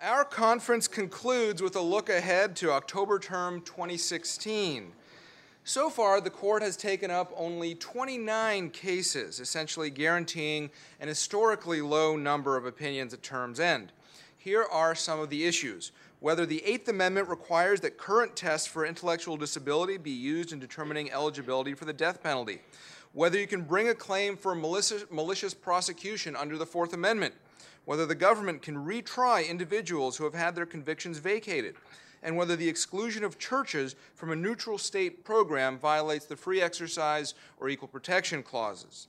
Our conference concludes with a look ahead to October term 2016. So far, the court has taken up only 29 cases, essentially guaranteeing an historically low number of opinions at term's end. Here are some of the issues. Whether the Eighth Amendment requires that current tests for intellectual disability be used in determining eligibility for the death penalty. Whether you can bring a claim for malicious, prosecution under the Fourth Amendment. Whether the government can retry individuals who have had their convictions vacated and whether the exclusion of churches from a neutral state program violates the free exercise or equal protection clauses.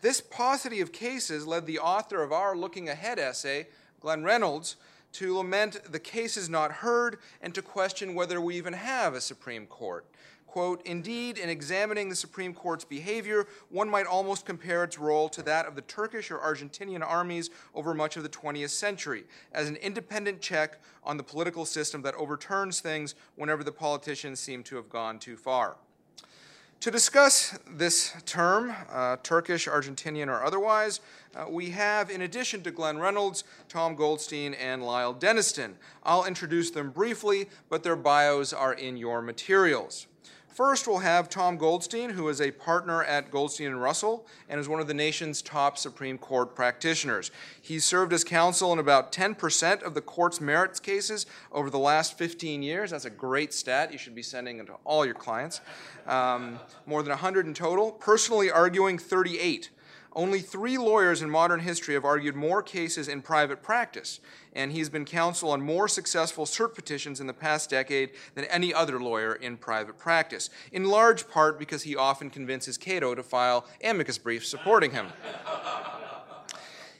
This paucity of cases led the author of our Looking Ahead essay, Glenn Reynolds, to lament the cases not heard and to question whether we even have a Supreme Court. Quote, indeed, in examining the Supreme Court's behavior, one might almost compare its role to that of the Turkish or Argentinian armies over much of the 20th century, as an independent check on the political system that overturns things whenever the politicians seem to have gone too far. To discuss this term, uh, Turkish, Argentinian, or otherwise, uh, we have, in addition to Glenn Reynolds, Tom Goldstein, and Lyle Denniston. I'll introduce them briefly, but their bios are in your materials. First, we'll have Tom Goldstein, who is a partner at Goldstein and Russell and is one of the nation's top Supreme Court practitioners. He's served as counsel in about 10% of the court's merits cases over the last 15 years. That's a great stat. You should be sending it to all your clients. Um, more than 100 in total, personally arguing 38. Only three lawyers in modern history have argued more cases in private practice, and he's been counsel on more successful cert petitions in the past decade than any other lawyer in private practice, in large part because he often convinces Cato to file amicus briefs supporting him.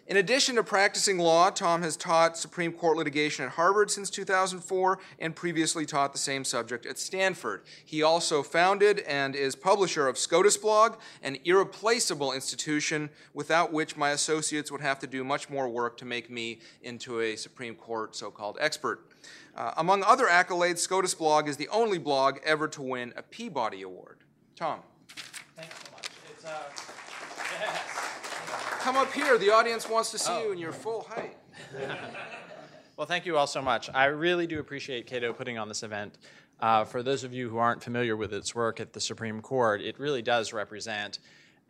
In addition to practicing law, Tom has taught Supreme Court litigation at Harvard since 2004 and previously taught the same subject at Stanford. He also founded and is publisher of SCOTUS Blog, an irreplaceable institution without which my associates would have to do much more work to make me into a Supreme Court so called expert. Uh, among other accolades, SCOTUS Blog is the only blog ever to win a Peabody Award. Tom. Thanks so much. Come up here. The audience wants to see oh. you in your full height. well, thank you all so much. I really do appreciate Cato putting on this event. Uh, for those of you who aren't familiar with its work at the Supreme Court, it really does represent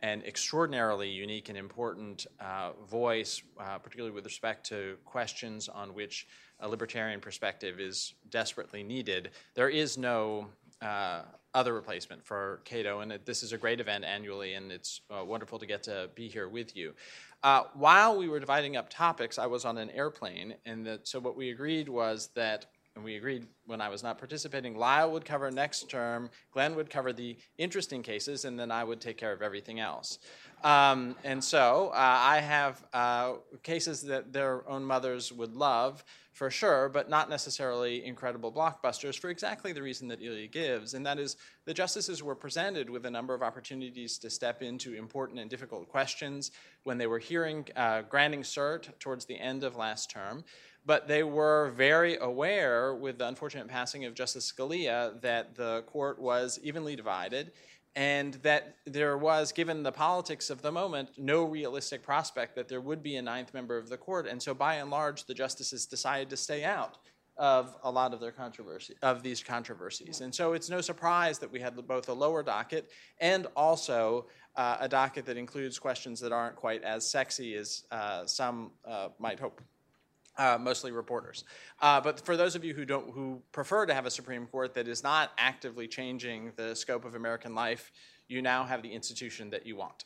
an extraordinarily unique and important uh, voice, uh, particularly with respect to questions on which a libertarian perspective is desperately needed. There is no uh, other replacement for Cato, and it, this is a great event annually, and it's uh, wonderful to get to be here with you. Uh, while we were dividing up topics, I was on an airplane, and that, so what we agreed was that, and we agreed when I was not participating, Lyle would cover next term, Glenn would cover the interesting cases, and then I would take care of everything else. Um, and so uh, I have uh, cases that their own mothers would love for sure, but not necessarily incredible blockbusters for exactly the reason that Ilya gives, and that is the justices were presented with a number of opportunities to step into important and difficult questions when they were hearing uh, granting cert towards the end of last term. But they were very aware, with the unfortunate passing of Justice Scalia, that the court was evenly divided and that there was, given the politics of the moment, no realistic prospect that there would be a ninth member of the court. And so, by and large, the justices decided to stay out of a lot of their controversy of these controversies. And so, it's no surprise that we had both a lower docket and also uh, a docket that includes questions that aren't quite as sexy as uh, some uh, might hope. Uh, mostly reporters. Uh, but for those of you who don't, who prefer to have a Supreme Court that is not actively changing the scope of American life, you now have the institution that you want.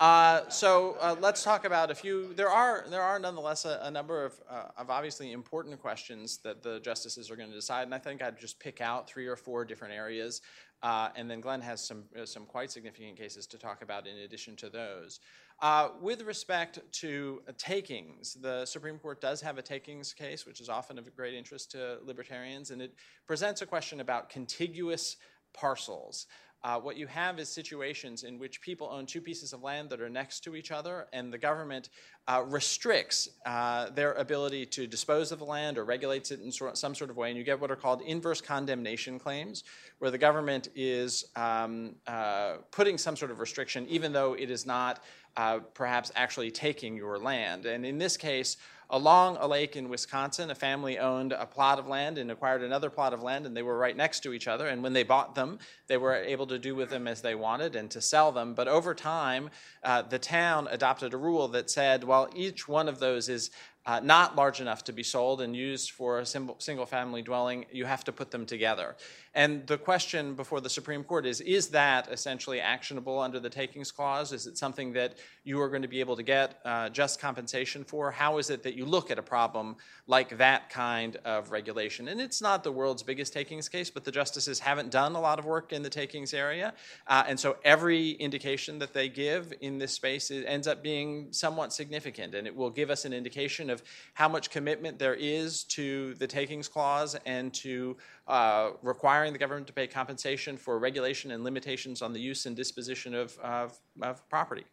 Uh, so uh, let's talk about a few. There are there are nonetheless a, a number of, uh, of obviously important questions that the justices are going to decide, and I think I'd just pick out three or four different areas, uh, and then Glenn has some some quite significant cases to talk about in addition to those. Uh, with respect to takings, the Supreme Court does have a takings case, which is often of great interest to libertarians, and it presents a question about contiguous parcels. Uh, what you have is situations in which people own two pieces of land that are next to each other, and the government uh, restricts uh, their ability to dispose of the land or regulates it in some sort of way. And you get what are called inverse condemnation claims, where the government is um, uh, putting some sort of restriction, even though it is not uh, perhaps actually taking your land. And in this case, along a lake in Wisconsin, a family owned a plot of land and acquired another plot of land, and they were right next to each other. And when they bought them, they were able to do with them as they wanted and to sell them. But over time, uh, the town adopted a rule that said, well, each one of those is uh, not large enough to be sold and used for a single family dwelling, you have to put them together. And the question before the Supreme Court is is that essentially actionable under the takings clause? Is it something that you are going to be able to get uh, just compensation for? How is it that you look at a problem like that kind of regulation? And it's not the world's biggest takings case, but the justices haven't done a lot of work in the takings area. Uh, and so every indication that they give in this space ends up being somewhat significant. And it will give us an indication of how much commitment there is to the takings clause and to uh, requiring the government to pay compensation for regulation and limitations on the use and disposition of, of, of property.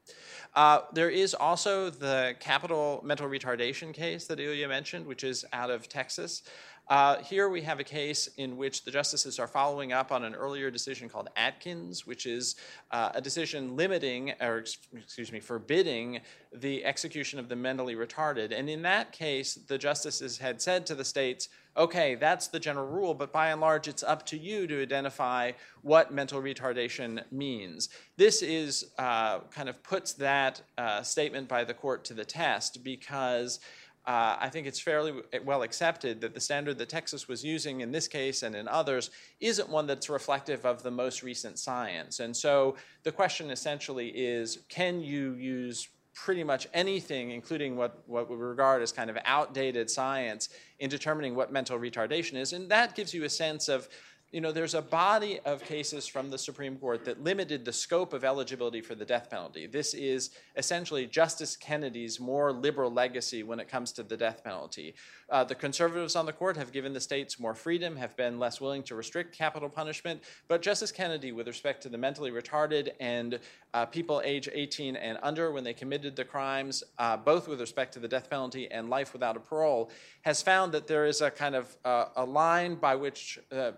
Uh, there is also the capital mental retardation case that Ilya mentioned, which is out of Texas. Uh, here we have a case in which the justices are following up on an earlier decision called Atkins, which is uh, a decision limiting, or excuse me, forbidding the execution of the mentally retarded. And in that case, the justices had said to the states, okay, that's the general rule, but by and large, it's up to you to identify what mental retardation means. This is uh, kind of puts that uh, statement by the court to the test because uh, I think it's fairly well accepted that the standard that Texas was using in this case and in others isn't one that's reflective of the most recent science. And so the question essentially is can you use pretty much anything, including what, what we regard as kind of outdated science, in determining what mental retardation is? And that gives you a sense of you know, there's a body of cases from the Supreme Court that limited the scope of eligibility for the death penalty. This is essentially Justice Kennedy's more liberal legacy when it comes to the death penalty. Uh, the conservatives on the court have given the states more freedom, have been less willing to restrict capital punishment, but Justice Kennedy, with respect to the mentally retarded and uh, people age 18 and under when they committed the crimes, uh, both with respect to the death penalty and life without a parole, has found that there is a kind of uh, a line by which uh,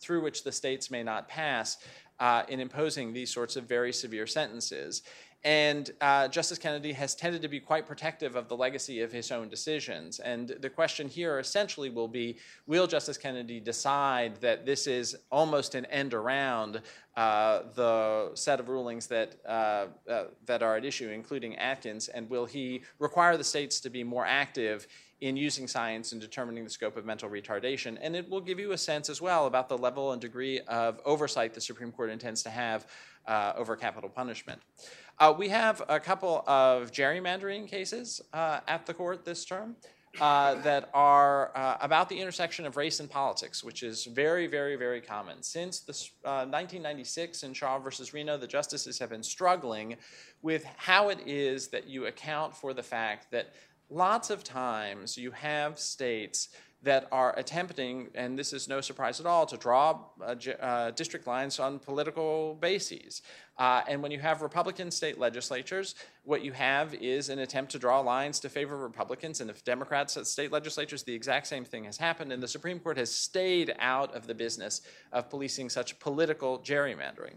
through which the states may not pass uh, in imposing these sorts of very severe sentences. And uh, Justice Kennedy has tended to be quite protective of the legacy of his own decisions. And the question here essentially will be will Justice Kennedy decide that this is almost an end around uh, the set of rulings that, uh, uh that are at issue, including Atkins? And will he require the states to be more active in using science and determining the scope of mental retardation. And it will give you a sense as well about the level and degree of oversight the Supreme Court intends to have uh, over capital punishment. Uh, we have a couple of gerrymandering cases uh, at the court this term. Uh, that are uh, about the intersection of race and politics, which is very, very, very common. Since the, 1996 uh, in Shaw versus Reno, the justices have been struggling with how it is that you account for the fact that lots of times you have states that are attempting, and this is no surprise at all, to draw uh, uh, district lines on political bases. Uh, and when you have Republican state legislatures, what you have is an attempt to draw lines to favor Republicans. And if Democrats at state legislatures, the exact same thing has happened. And the Supreme Court has stayed out of the business of policing such political gerrymandering.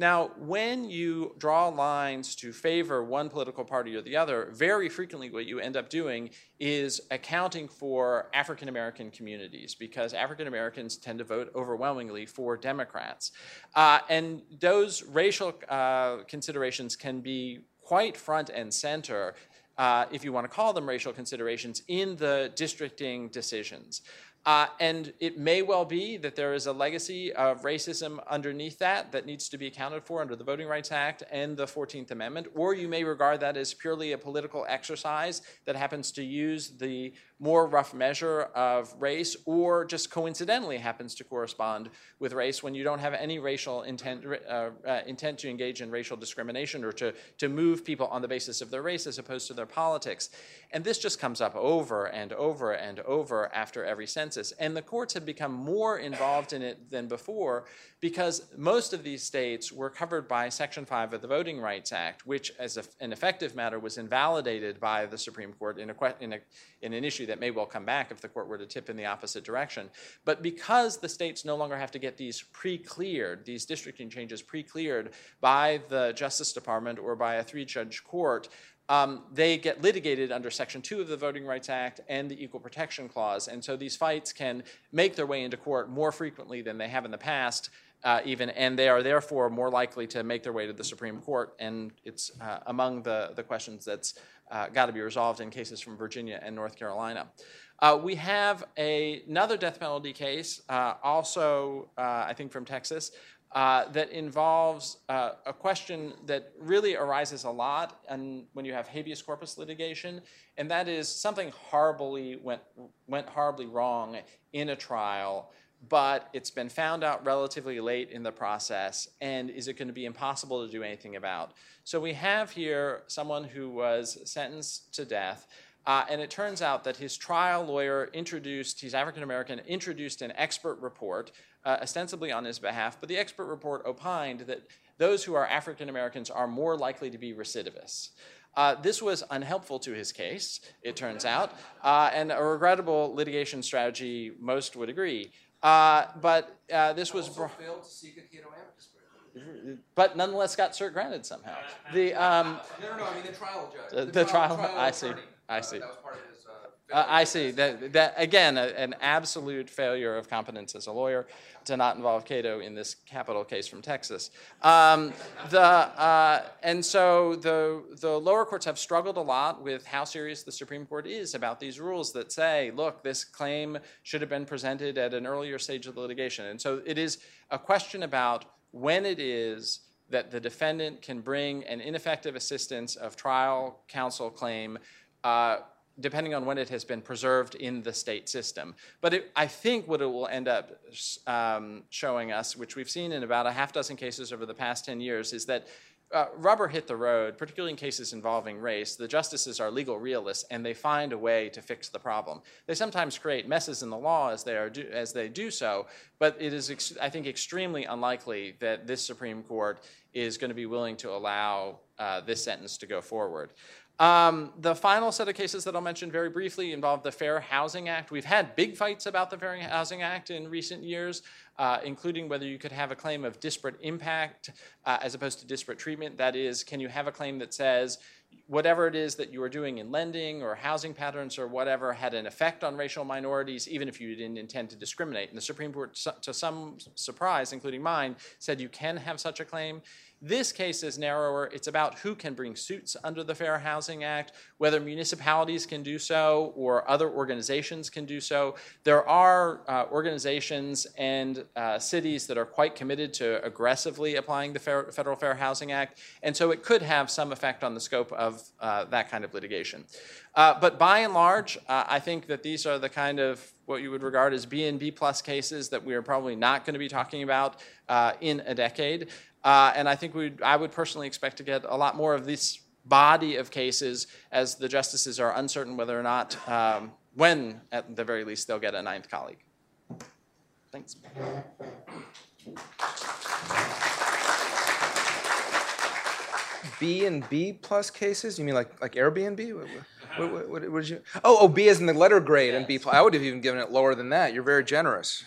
Now, when you draw lines to favor one political party or the other, very frequently what you end up doing is accounting for African American communities because African Americans tend to vote overwhelmingly for Democrats. Uh, and those racial uh, considerations can be quite front and center. Uh, if you want to call them racial considerations, in the districting decisions. Uh, and it may well be that there is a legacy of racism underneath that that needs to be accounted for under the Voting Rights Act and the 14th Amendment, or you may regard that as purely a political exercise that happens to use the more rough measure of race, or just coincidentally happens to correspond with race when you don't have any racial intent, uh, uh, intent to engage in racial discrimination or to, to move people on the basis of their race as opposed to their politics. And this just comes up over and over and over after every census. And the courts have become more involved in it than before because most of these states were covered by Section 5 of the Voting Rights Act, which, as a, an effective matter, was invalidated by the Supreme Court in, a, in, a, in an issue that may well come back if the court were to tip in the opposite direction. But because the states no longer have to get these pre cleared, these districting changes pre cleared by the Justice Department or by a three judge court, um, they get litigated under Section 2 of the Voting Rights Act and the Equal Protection Clause. And so these fights can make their way into court more frequently than they have in the past. Uh, even, and they are therefore more likely to make their way to the Supreme Court. And it's uh, among the, the questions that's uh, got to be resolved in cases from Virginia and North Carolina. Uh, we have a, another death penalty case, uh, also, uh, I think, from Texas, that involves a question that really arises a lot and when you have habeas corpus litigation, and that is something horribly went, went horribly wrong in a trial, but it's been found out relatively late in the process, and is it going to be impossible to do anything about? So we have here someone who was sentenced to death. Uh, and it turns out that his trial lawyer introduced, he's African American, introduced an expert report uh, ostensibly on his behalf, but the expert report opined that those who are African Americans are more likely to be recidivists. Uh, this was unhelpful to his case, it turns out, uh, and a regrettable litigation strategy, most would agree. Uh, but uh, this was. Also failed to seek a Cato amicus brief. But nonetheless got cert granted somehow. The, um, No, no, no, I mean the trial judge. The- the trial- I see, attorney. I see. Uh, I see that, that again, a, an absolute failure of competence as a lawyer to not involve Cato in this capital case from Texas. Um, the, uh, and so the, the lower courts have struggled a lot with how serious the Supreme Court is about these rules that say, look, this claim should have been presented at an earlier stage of the litigation. And so it is a question about when it is that the defendant can bring an ineffective assistance of trial counsel claim uh, depending on when it has been preserved in the state system. But it, I think what it will end up um, showing us, which we've seen in about a half dozen cases over the past 10 years, is that uh, rubber hit the road, particularly in cases involving race. The justices are legal realists, and they find a way to fix the problem. They sometimes create messes in the law as they are do, as they do so, but it is, ex- I think, extremely unlikely that this Supreme Court is going to be willing to allow uh, this sentence to go forward. Um, the final set of cases that I'll mention very briefly involve the Fair Housing Act. We've had big fights about the Fair Housing Act in recent years, uh, including whether you could have a claim of disparate impact uh, as opposed to disparate treatment. That is, can you have a claim that says whatever it is that you were doing in lending or housing patterns or whatever had an effect on racial minorities, even if you didn't intend to discriminate? And the Supreme Court, to some surprise, including mine, said you can have such a claim. This case is narrower. It's about who can bring suits under the Fair Housing Act, whether municipalities can do so or other organizations can do so. There are uh, organizations and uh, cities that are quite committed to aggressively applying the Fair, Federal Fair Housing Act, and so it could have some effect on the scope of uh, that kind of litigation. Uh, but by and large, uh, I think that these are the kind of what you would regard as B and B plus cases that we are probably not going to be talking about uh, in a decade. Uh, and I think we I would personally expect to get a lot more of this body of cases as the justices are uncertain whether or not, um, when at the very least, they'll get a ninth colleague. Thanks. B and B plus cases? You mean like like Airbnb? What, what, what, what, did you? Oh, oh, B is in the letter grade and B plus. I would have even given it lower than that. You're very generous.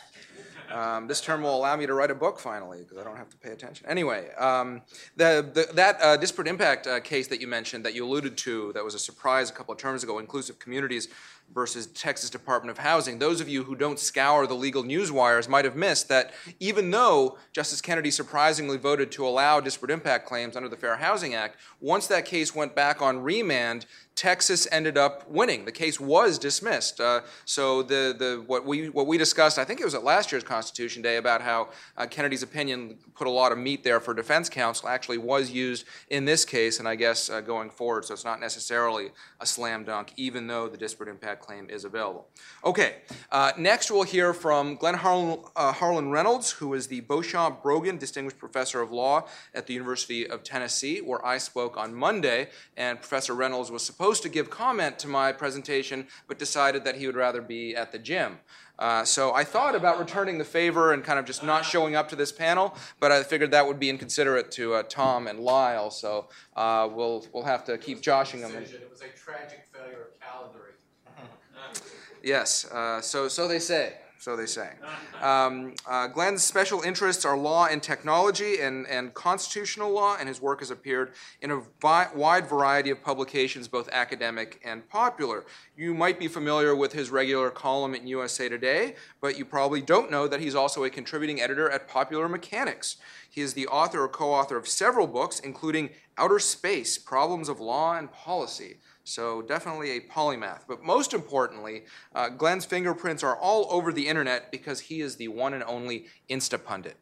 Um, this term will allow me to write a book finally because I don't have to pay attention. Anyway, um, the, the, that uh, disparate impact uh, case that you mentioned, that you alluded to, that was a surprise a couple of terms ago, inclusive communities versus Texas Department of Housing. Those of you who don't scour the legal news wires might have missed that even though Justice Kennedy surprisingly voted to allow disparate impact claims under the Fair Housing Act, once that case went back on remand, Texas ended up winning. The case was dismissed. Uh, so the, the what we what we discussed, I think it was at last year's Constitution Day, about how uh, Kennedy's opinion put a lot of meat there for defense counsel, actually was used in this case, and I guess uh, going forward. So it's not necessarily a slam dunk, even though the disparate impact claim is available. Okay. uh, next, we'll hear from Glenn Harlan, uh, Harlan Reynolds, who is the Beauchamp Brogan Distinguished Professor of Law at the University of Tennessee, where I spoke on Monday, and Professor Reynolds was supposed to give comment to my presentation, but decided that he would rather be at the gym. Uh, so I thought about returning the favor and kind of just not showing up to this panel, but I figured that would be inconsiderate to uh, Tom and Lyle. So uh, we'll we'll have to keep joshing them. It was a tragic failure of calendaring. Yes, uh, so, so they say. So they say. Um, uh, Glenn's special interests are law and technology and, and constitutional law, and his work has appeared in a vi- wide variety of publications, both academic and popular. You might be familiar with his regular column in USA Today, but you probably don't know that he's also a contributing editor at Popular Mechanics. He is the author or co author of several books, including Outer Space Problems of Law and Policy. So, definitely a polymath. But most importantly, uh, Glenn's fingerprints are all over the internet because he is the one and only Instapundit.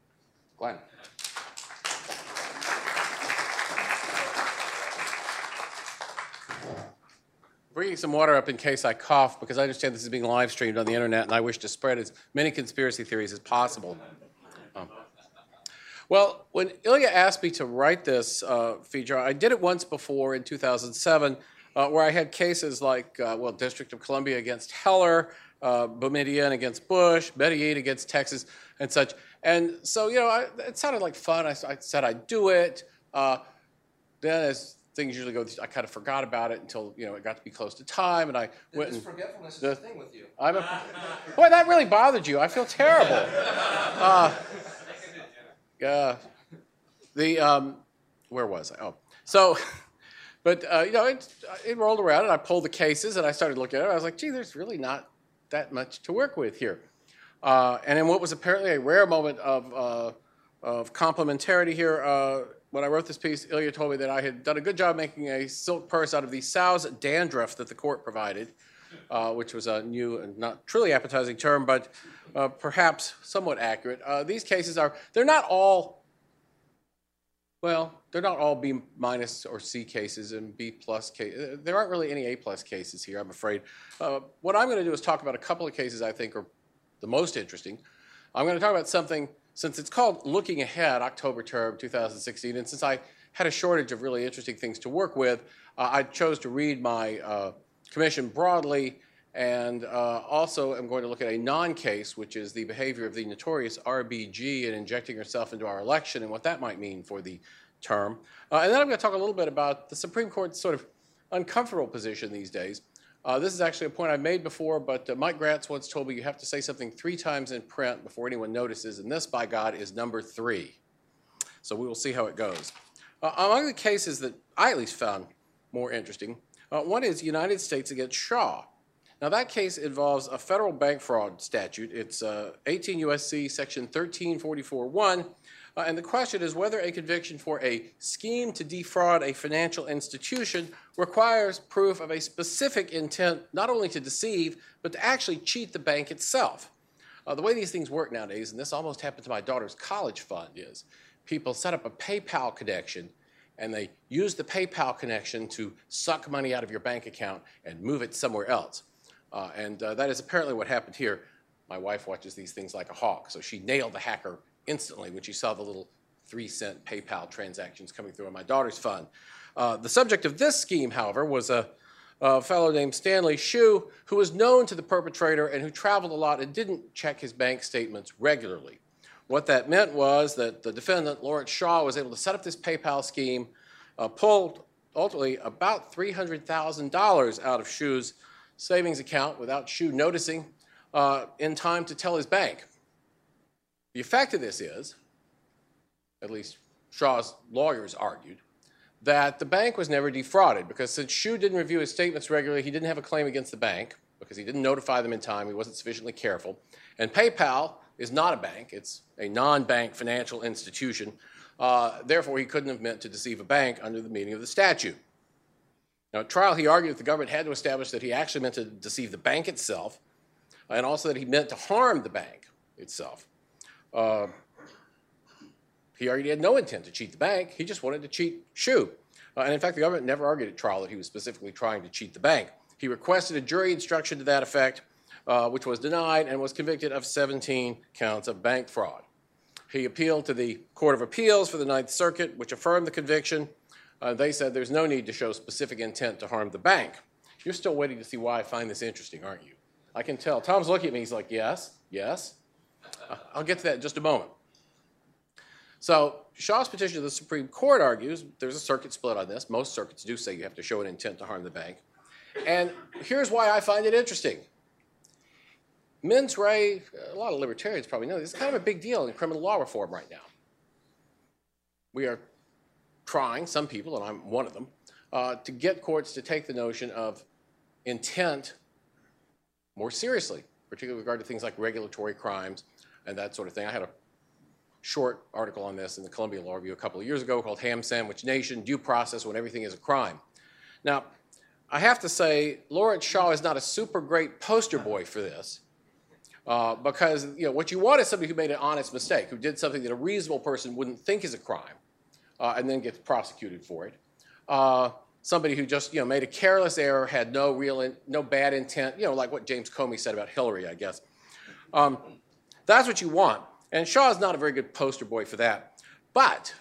Glenn. Bringing some water up in case I cough because I understand this is being live streamed on the internet and I wish to spread as many conspiracy theories as possible. Um, well, when Ilya asked me to write this uh, feature, I did it once before in 2007 uh, where I had cases like, uh, well, District of Columbia against Heller, uh, Boumediene against Bush, Betty Medellin against Texas, and such. And so, you know, I, it sounded like fun. I, I said I'd do it. Uh, then, as things usually go, I kind of forgot about it until you know it got to be close to time, and I went. This forgetfulness is the- a thing with you. I'm a, boy, that really bothered you. I feel terrible. Uh, yeah. The um, where was I? Oh, so, but uh, you know, it, it rolled around, and I pulled the cases, and I started looking at it. I was like, gee, there's really not that much to work with here. Uh, and in what was apparently a rare moment of uh, of complementarity here, uh, when I wrote this piece, Ilya told me that I had done a good job making a silk purse out of the sow's dandruff that the court provided uh, which was a new and not truly appetizing term, but uh, perhaps somewhat accurate. These cases are, they're not all, well, they're not all B minus or C cases and B plus cases. There aren't really any A plus cases here, I'm afraid. Uh, what I'm going to do is talk about a couple of cases I think are the most interesting. I'm going to talk about something, since it's called Looking Ahead, October term 2016, and since I had a shortage of really interesting things to work with, uh, I chose to read my uh, commission broadly, and uh, also am going to look at a non-case, which is the behavior of the notorious RBG in injecting herself into our election and what that might mean for the term. Uh, and then I'm going to talk a little bit about the Supreme Court's sort of uncomfortable position these days. Uh, this is actually a point I've made before, but uh, Mike Gratz once told me you have to say something three times in print before anyone notices, and this, by God, is number three. So we will see how it goes. Uh, among the cases that I at least found more interesting, uh, one is United States against Shaw. Now, that case involves a federal bank fraud statute. It's uh, 18 U.S.C. Section 1344.1, uh, and the question is whether a conviction for a scheme to defraud a financial institution requires proof of a specific intent not only to deceive, but to actually cheat the bank itself. Uh, the way these things work nowadays, and this almost happened to my daughter's college fund, is people set up a PayPal connection and they use the PayPal connection to suck money out of your bank account and move it somewhere else. Uh, and uh, that is apparently what happened here. My wife watches these things like a hawk, so she nailed the hacker instantly when she saw the little three cent PayPal transactions coming through on my daughter's fund. Uh, the subject of this scheme, however, was a, a fellow named Stanley Hsu, who was known to the perpetrator and who traveled a lot and didn't check his bank statements regularly. What that meant was that the defendant, Lawrence Shaw, was able to set up this PayPal scheme, uh, pulled ultimately about $300,000 out of Hsu's savings account without Hsu noticing uh, in time to tell his bank. The effect of this is, at least Shaw's lawyers argued, that the bank was never defrauded because since Hsu didn't review his statements regularly, he didn't have a claim against the bank because he didn't notify them in time, he wasn't sufficiently careful. And PayPal is not a bank, it's a non bank financial institution. Uh, therefore, he couldn't have meant to deceive a bank under the meaning of the statute. Now, at trial, he argued that the government had to establish that he actually meant to deceive the bank itself and also that he meant to harm the bank itself. Uh, he argued he had no intent to cheat the bank, he just wanted to cheat Hsu. Uh, and in fact, the government never argued at trial that he was specifically trying to cheat the bank. He requested a jury instruction to that effect, uh, which was denied, and was convicted of 17 counts of bank fraud. He appealed to the Court of Appeals for the Ninth Circuit, which affirmed the conviction. Uh, they said there's no need to show specific intent to harm the bank. You're still waiting to see why I find this interesting, aren't you? I can tell. Tom's looking at me. He's like, yes, yes. Uh, I'll get to that in just a moment. So, Shaw's petition to the Supreme Court argues there's a circuit split on this. Most circuits do say you have to show an intent to harm the bank. And here's why I find it interesting. mens rea, a lot of libertarians probably know this is kind of a big deal in criminal law reform right now. We are trying, some people, and I'm one of them, uh, to get courts to take the notion of intent more seriously, particularly with regard to things like regulatory crimes and that sort of thing. I had a short article on this in the Columbia Law Review a couple of years ago called Ham Sandwich Nation Due Process When Everything is a Crime. Now, I have to say, Lawrence Shaw is not a super great poster boy for this. Uh, because you know what you want is somebody who made an honest mistake, who did something that a reasonable person wouldn't think is a crime, uh, and then gets prosecuted for it. Uh, somebody who just you know made a careless error, had no real in, no bad intent, you know, like what James Comey said about Hillary, I guess. Um, that's what you want, and Shaw is not a very good poster boy for that. But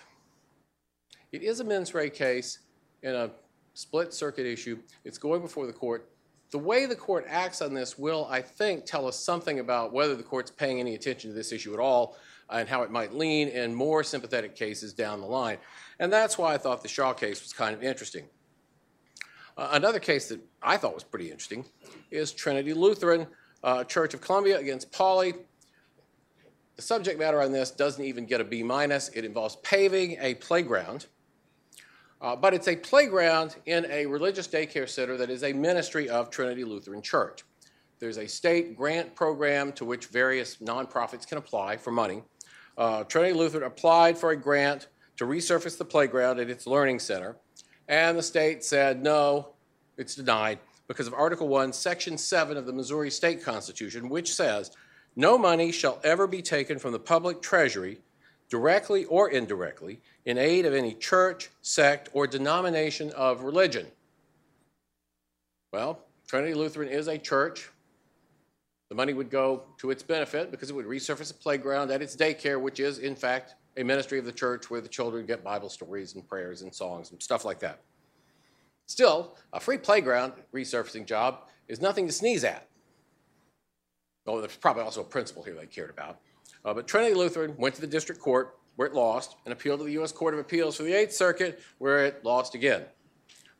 it is a mens rea case in a split circuit issue. It's going before the court the way the court acts on this will, I think, tell us something about whether the court's paying any attention to this issue at all and how it might lean in more sympathetic cases down the line. And that's why I thought the Shaw case was kind of interesting. Uh, another case that I thought was pretty interesting is Trinity Lutheran uh, Church of Columbia against Pauley. The subject matter on this doesn't even get a B minus. It involves paving a playground uh, but it's a playground in a religious daycare center that is a ministry of Trinity Lutheran Church. There's a state grant program to which various nonprofits can apply for money. Uh, Trinity Lutheran applied for a grant to resurface the playground at its learning center, and the state said no, it's denied because of Article 1, Section 7 of the Missouri State Constitution, which says no money shall ever be taken from the public treasury directly or indirectly, in aid of any church, sect, or denomination of religion. Well, Trinity Lutheran is a church. The money would go to its benefit because it would resurface a playground at its daycare, which is, in fact, a ministry of the church where the children get Bible stories and prayers and songs and stuff like that. Still, a free playground resurfacing job is nothing to sneeze at. Well, there's probably also a principle here they cared about. Uh, but Trinity Lutheran went to the district court where it lost and appealed to the U.S. Court of Appeals for the Eighth Circuit where it lost again.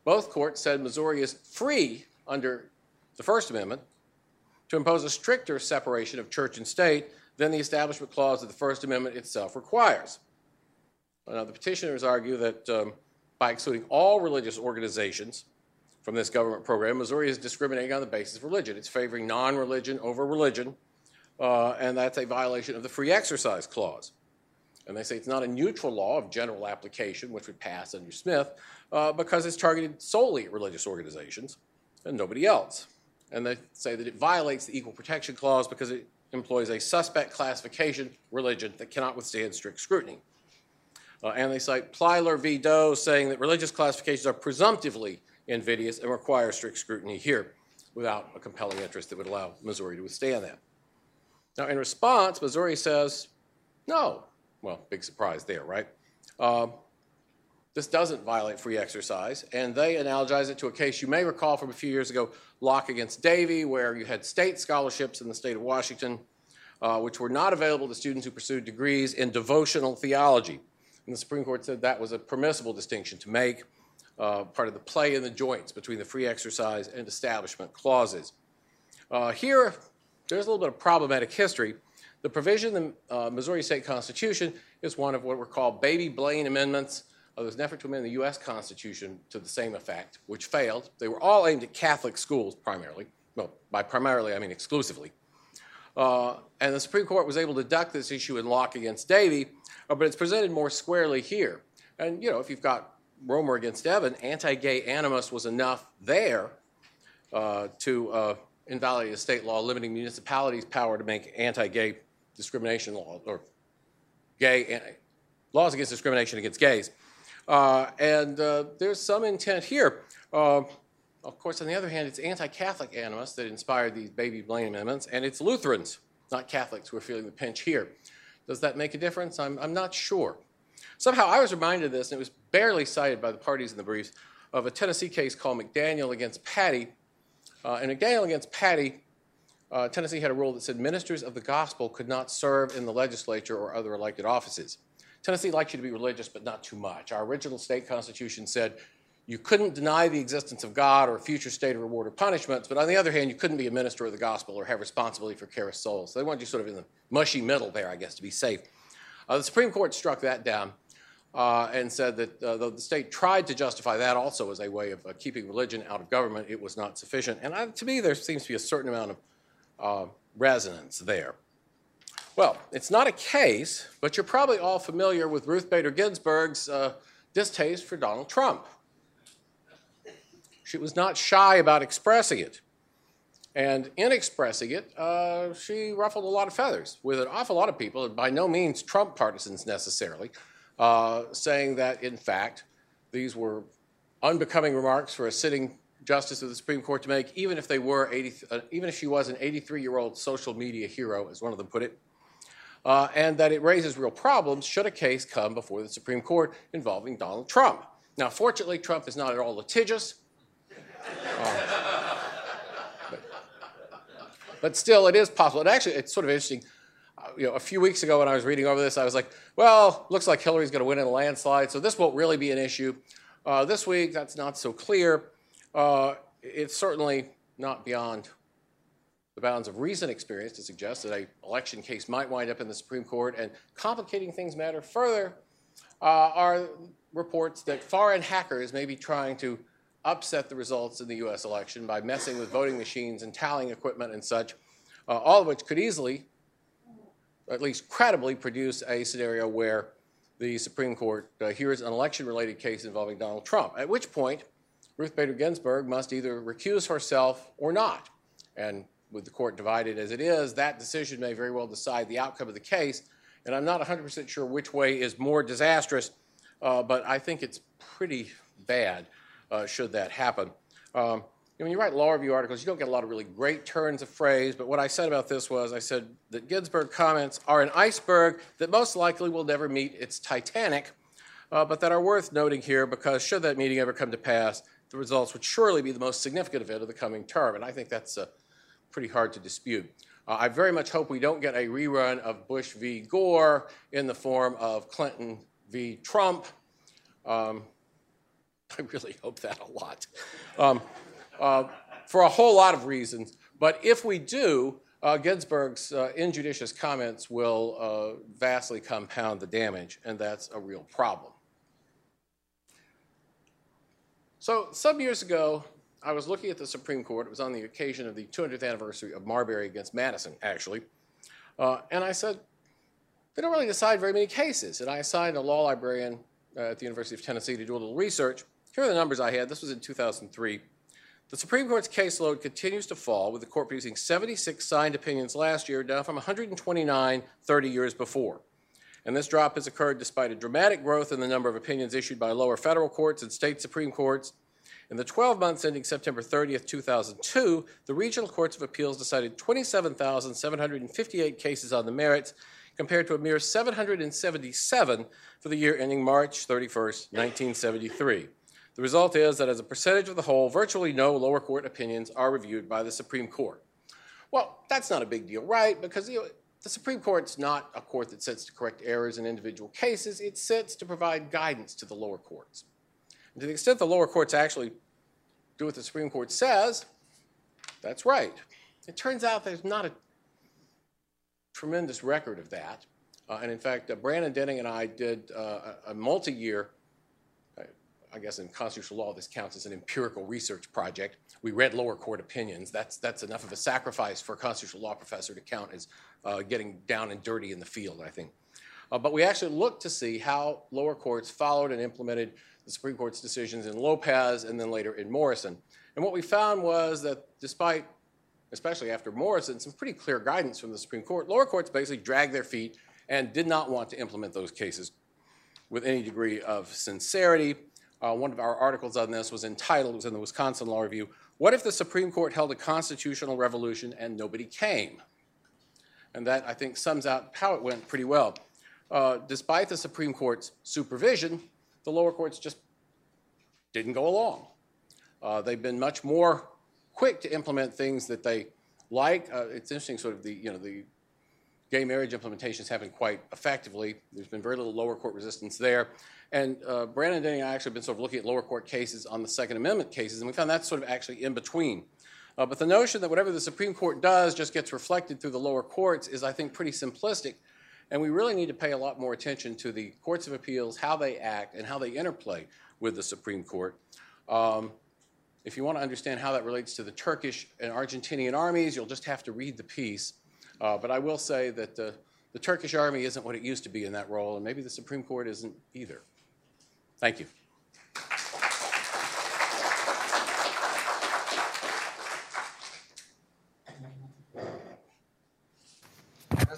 Both courts said Missouri is free under the First Amendment to impose a stricter separation of church and state than the Establishment Clause of the First Amendment itself requires. Now, the petitioners argue that um, by excluding all religious organizations from this government program, Missouri is discriminating on the basis of religion. It's favoring non religion over religion uh, and that's a violation of the Free Exercise Clause. And they say it's not a neutral law of general application, which would pass under Smith, uh, because it's targeted solely at religious organizations and nobody else. And they say that it violates the Equal Protection Clause because it employs a suspect classification religion that cannot withstand strict scrutiny. Uh, and they cite Plyler v. Doe, saying that religious classifications are presumptively invidious and require strict scrutiny here without a compelling interest that would allow Missouri to withstand that. Now, in response, Missouri says, no. Well, big surprise there, right? Uh, this doesn't violate free exercise, and they analogize it to a case you may recall from a few years ago, Locke against Davey, where you had state scholarships in the state of Washington, uh, which were not available to students who pursued degrees in devotional theology. And the Supreme Court said that was a permissible distinction to make, uh, part of the play in the joints between the free exercise and establishment clauses. Uh, here, there's a little bit of problematic history. The provision in the uh, Missouri State Constitution is one of what were called baby Blaine amendments. Uh, there was an effort to amend the U.S. Constitution to the same effect, which failed. They were all aimed at Catholic schools primarily. Well, by primarily, I mean exclusively. Uh, and the Supreme Court was able to duck this issue in Locke against Davey, uh, but it's presented more squarely here. And, you know, if you've got Romer against Evan, anti gay animus was enough there uh, to uh, invalidate a state law limiting municipalities' power to make anti-gay discrimination laws or gay laws against discrimination against gays. Uh, and uh, there's some intent here. Uh, of course, on the other hand, it's anti-Catholic animus that inspired these baby Blaine amendments, and it's Lutherans, not Catholics, who are feeling the pinch here. Does that make a difference? I'm, I'm not sure. Somehow I was reminded of this, and it was barely cited by the parties in the briefs, of a Tennessee case called McDaniel against Paty, uh, in McDaniel against Paty, uh, Tennessee had a rule that said ministers of the gospel could not serve in the legislature or other elected offices. Tennessee likes you to be religious, but not too much. Our original state constitution said you couldn't deny the existence of God or a future state of reward or punishments, but on the other hand, you couldn't be a minister of the gospel or have responsibility for care of souls. So they wanted you sort of in the mushy middle there, I guess, to be safe. Uh, the Supreme Court struck that down uh, and said that uh, though the state tried to justify that also as a way of uh, keeping religion out of government, it was not sufficient. And I, to me, there seems to be a certain amount of uh, resonance there. Well, it's not a case, but you're probably all familiar with Ruth Bader Ginsburg's uh, distaste for Donald Trump. She was not shy about expressing it. And in expressing it, uh, she ruffled a lot of feathers with an awful lot of people, and by no means Trump partisans necessarily, uh, saying that, in fact, these were unbecoming remarks for a sitting justice of the Supreme Court to make, even if they were 80, uh, even if she was an 83-year-old social media hero, as one of them put it, uh, and that it raises real problems should a case come before the Supreme Court involving Donald Trump. Now, fortunately, Trump is not at all litigious. Uh, but, but, still, it is possible. And actually, it's sort of interesting. Uh, you know, a few weeks ago when I was reading over this, I was like, well, looks like Hillary's going to win in a landslide, so this won't really be an issue. Uh, this week, that's not so clear. Uh, it's certainly not beyond the bounds of recent experience to suggest that an election case might wind up in the Supreme Court. And complicating things matter further uh, are reports that foreign hackers may be trying to upset the results in the US election by messing with voting machines and tallying equipment and such, uh, all of which could easily, at least credibly, produce a scenario where the Supreme Court uh, hears an election related case involving Donald Trump, at which point Ruth Bader Ginsburg must either recuse herself or not. And with the court divided as it is, that decision may very well decide the outcome of the case. And I'm not 100% sure which way is more disastrous, uh, but I think it's pretty bad uh, should that happen. Um, when you write law review articles, you don't get a lot of really great turns of phrase, but what I said about this was I said that Ginsburg comments are an iceberg that most likely will never meet its Titanic, uh, but that are worth noting here because should that meeting ever come to pass, the results would surely be the most significant event of the coming term, and I think that's uh, pretty hard to dispute. Uh, I very much hope we don't get a rerun of Bush v. Gore in the form of Clinton v. Trump. Um, I really hope that a lot. Um, uh, for a whole lot of reasons. But if we do, uh, Ginsburg's uh, injudicious comments will uh, vastly compound the damage, and that's a real problem. So, some years ago, I was looking at the Supreme Court. It was on the occasion of the 200th anniversary of Marbury against Madison, actually. Uh, and I said, they don't really decide very many cases. And I assigned a law librarian uh, at the University of Tennessee to do a little research. Here are the numbers I had. This was in 2003. The Supreme Court's caseload continues to fall, with the court producing 76 signed opinions last year, down from 129 30 years before. And this drop has occurred despite a dramatic growth in the number of opinions issued by lower federal courts and state Supreme Courts. In the 12 months ending September 30th, 2002, the regional courts of appeals decided 27,758 cases on the merits, compared to a mere 777 for the year ending March 31st, 1973. The result is that as a percentage of the whole, virtually no lower court opinions are reviewed by the Supreme Court. Well, that's not a big deal, right? Because you know, the Supreme Court's not a court that sits to correct errors in individual cases, it sits to provide guidance to the lower courts. To the extent the lower courts actually do what the Supreme Court says, that's right. It turns out there's not a tremendous record of that. Uh, and in fact, uh, Brandon Denning and I did uh, a multi year I guess in constitutional law, this counts as an empirical research project. We read lower court opinions. That's, that's enough of a sacrifice for a constitutional law professor to count as uh, getting down and dirty in the field, I think. Uh, but we actually looked to see how lower courts followed and implemented the Supreme Court's decisions in Lopez and then later in Morrison. And what we found was that despite, especially after Morrison, some pretty clear guidance from the Supreme Court, lower courts basically dragged their feet and did not want to implement those cases with any degree of sincerity uh, one of our articles on this was entitled, it was in the Wisconsin Law Review, What if the Supreme Court held a constitutional revolution and nobody came? And that, I think, sums out how it went pretty well. Uh, despite the Supreme Court's supervision, the lower courts just didn't go along. Uh, they've been much more quick to implement things that they like. Uh, it's interesting, sort of the you know the gay marriage implementations is happening quite effectively. There's been very little lower court resistance there. And uh, Brandon Denning and I actually have been sort of looking at lower court cases on the Second Amendment cases, and we found that's sort of actually in between. Uh, but the notion that whatever the Supreme Court does just gets reflected through the lower courts is, I think, pretty simplistic. And we really need to pay a lot more attention to the courts of appeals, how they act, and how they interplay with the Supreme Court. Um, if you want to understand how that relates to the Turkish and Argentinian armies, you'll just have to read the piece. Uh, but I will say that the, the Turkish army isn't what it used to be in that role, and maybe the Supreme Court isn't either. Thank you.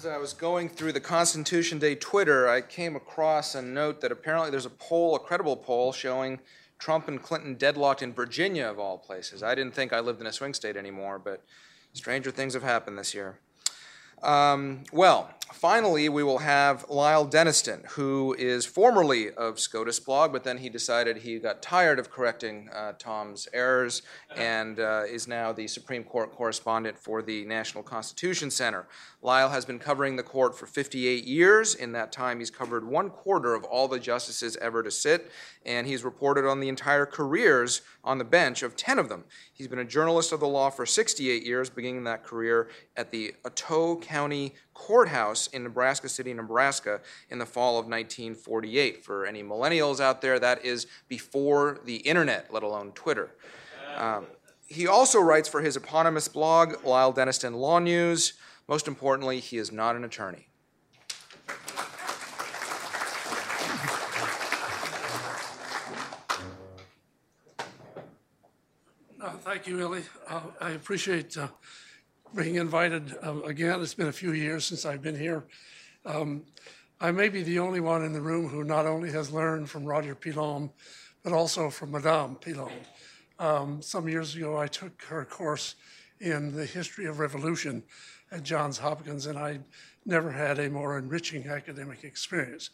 As I was going through the Constitution Day Twitter, I came across a note that apparently there's a poll, a credible poll, showing Trump and Clinton deadlocked in Virginia, of all places. I didn't think I lived in a swing state anymore, but stranger things have happened this year. Um, well, finally, we will have Lyle Denniston, who is formerly of SCOTUS blog, but then he decided he got tired of correcting uh, Tom's errors and uh, is now the Supreme Court correspondent for the National Constitution Center. Lyle has been covering the court for 58 years. In that time, he's covered one quarter of all the justices ever to sit, and he's reported on the entire careers on the bench of 10 of them. He's been a journalist of the law for 68 years, beginning that career at the Otoe County Courthouse in Nebraska City, Nebraska, in the fall of 1948. For any millennials out there, that is before the internet, let alone Twitter. Um, he also writes for his eponymous blog, Lyle Denniston Law News. Most importantly, he is not an attorney. Uh, Thank you, Willie. Uh, I appreciate uh, being invited uh, again. It's been a few years since I've been here. Um, I may be the only one in the room who not only has learned from Roger Pilon, but also from Madame Pilon. Um, Some years ago, I took her course in the history of revolution at Johns Hopkins, and I never had a more enriching academic experience.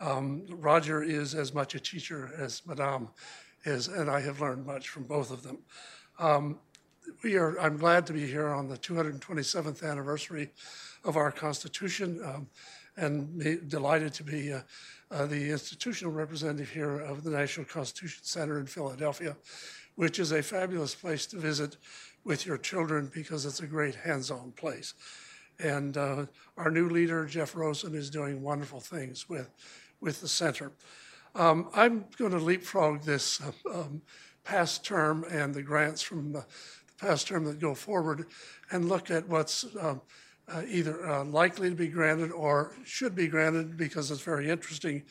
Um, Roger is as much a teacher as Madame is, and I have learned much from both of them. We are, I'm glad to be here on the 227th anniversary of our Constitution um, and delighted to be uh, uh, the institutional representative here of the National Constitution Center in Philadelphia, which is a fabulous place to visit with your children because it's a great hands-on place. And uh, our new leader, Jeff Rosen, is doing wonderful things with, with the center. Um, I'm going to leapfrog this um, past term and the grants from the past term that go forward and look at what's um, uh, either uh, likely to be granted or should be granted because it's very interesting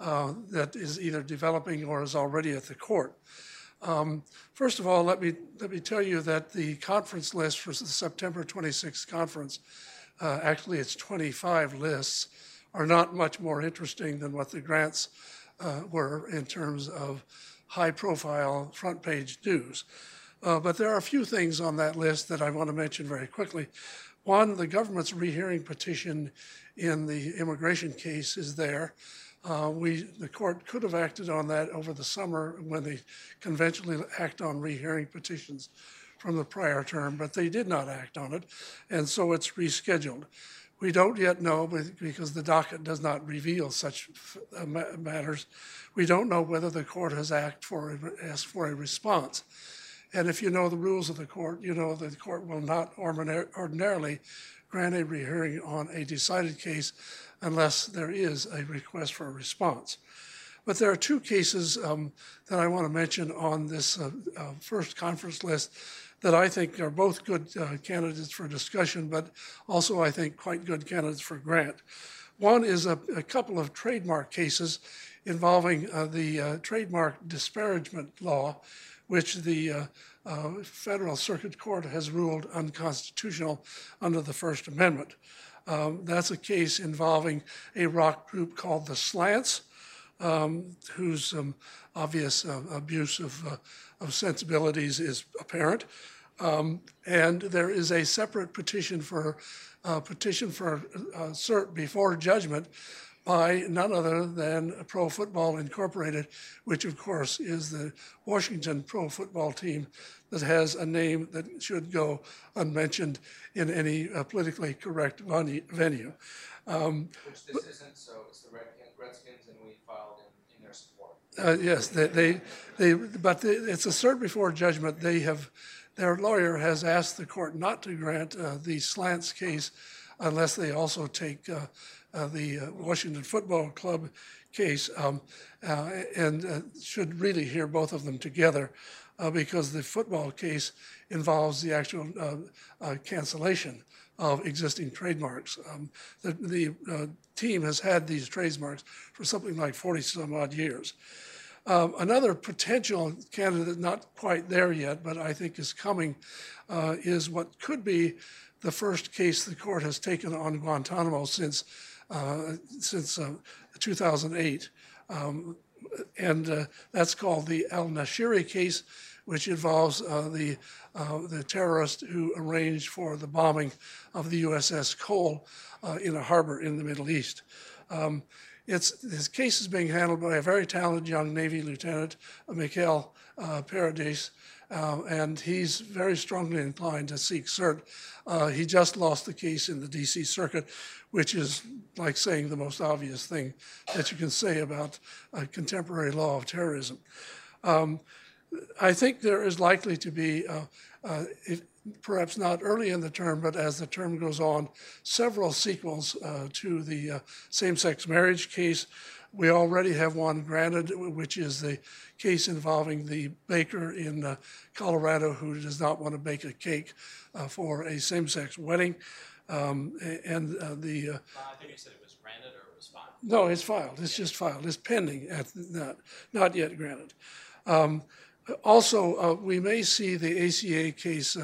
uh, that is either developing or is already at the court. Um, First of all, let me, let me tell you that the conference list for the September 26th conference, uh, actually it's 25 lists, are not much more interesting than what the grants uh, were in terms of high-profile front-page news. Uh, But there are a few things on that list that I want to mention very quickly. One, the government's rehearing petition in the immigration case is there. Uh, We, the court could have acted on that over the summer when they conventionally act on rehearing petitions from the prior term, but they did not act on it, and so it's rescheduled. We don't yet know, because the docket does not reveal such uh, matters, we don't know whether the court has for, asked for a response. And if you know the rules of the court, you know that the court will not ordinarily grant a rehearing on a decided case unless there is a request for a response. But there are two cases um, that I want to mention on this uh, uh, first conference list that I think are both good uh, candidates for discussion, but also I think quite good candidates for grant. One is a, a couple of trademark cases involving uh, the uh, trademark disparagement law, which the uh, uh, Federal Circuit Court has ruled unconstitutional under the First Amendment. Um, that's a case involving a rock group called the Slants, um, whose um, obvious uh, abuse of, uh, of sensibilities is apparent. Um, and there is a separate petition for uh, petition for uh, cert before judgment by none other than Pro Football Incorporated, which of course is the Washington pro football team that has a name that should go unmentioned in any uh, politically correct venue. Which this isn't, so it's the Redskins, and we filed in, in their support. Uh, yes, they, they, they, but the- it's a cert before judgment. They have, their lawyer has asked the court not to grant uh, the slants case unless they also take uh, the uh, Washington Football Club case um, uh, and uh, should really hear both of them together uh, because the football case involves the actual uh, uh, cancellation of existing trademarks. Um, the the uh, team has had these trademarks for something like 40 some odd years. Um, another potential candidate, not quite there yet, but I think is coming, uh, is what could be the first case the court has taken on Guantanamo since uh, since uh, 2008, um, and uh, that's called the Al Nashiri case, which involves uh, the uh, the terrorist who arranged for the bombing of the USS Cole uh, in a harbor in the Middle East. Um, it's, this case is being handled by a very talented young Navy lieutenant, uh, Mikhail uh, Paradis, uh, and he's very strongly inclined to seek cert. Uh, he just lost the case in the DC Circuit, which is like saying the most obvious thing that you can say about uh, contemporary law of terrorism. I think there is likely to be, uh, uh, if, perhaps not early in the term, but as the term goes on, several sequels uh, to the uh, same-sex marriage case. We already have one granted, which is the case involving the baker in uh, Colorado who does not want to bake a cake uh, for a same-sex wedding. Um, and uh, the uh, I think you said it was granted or it was filed. no, it's filed. It's just filed. It's pending, at not, not yet granted. Um, Also, uh, we may see the ACA case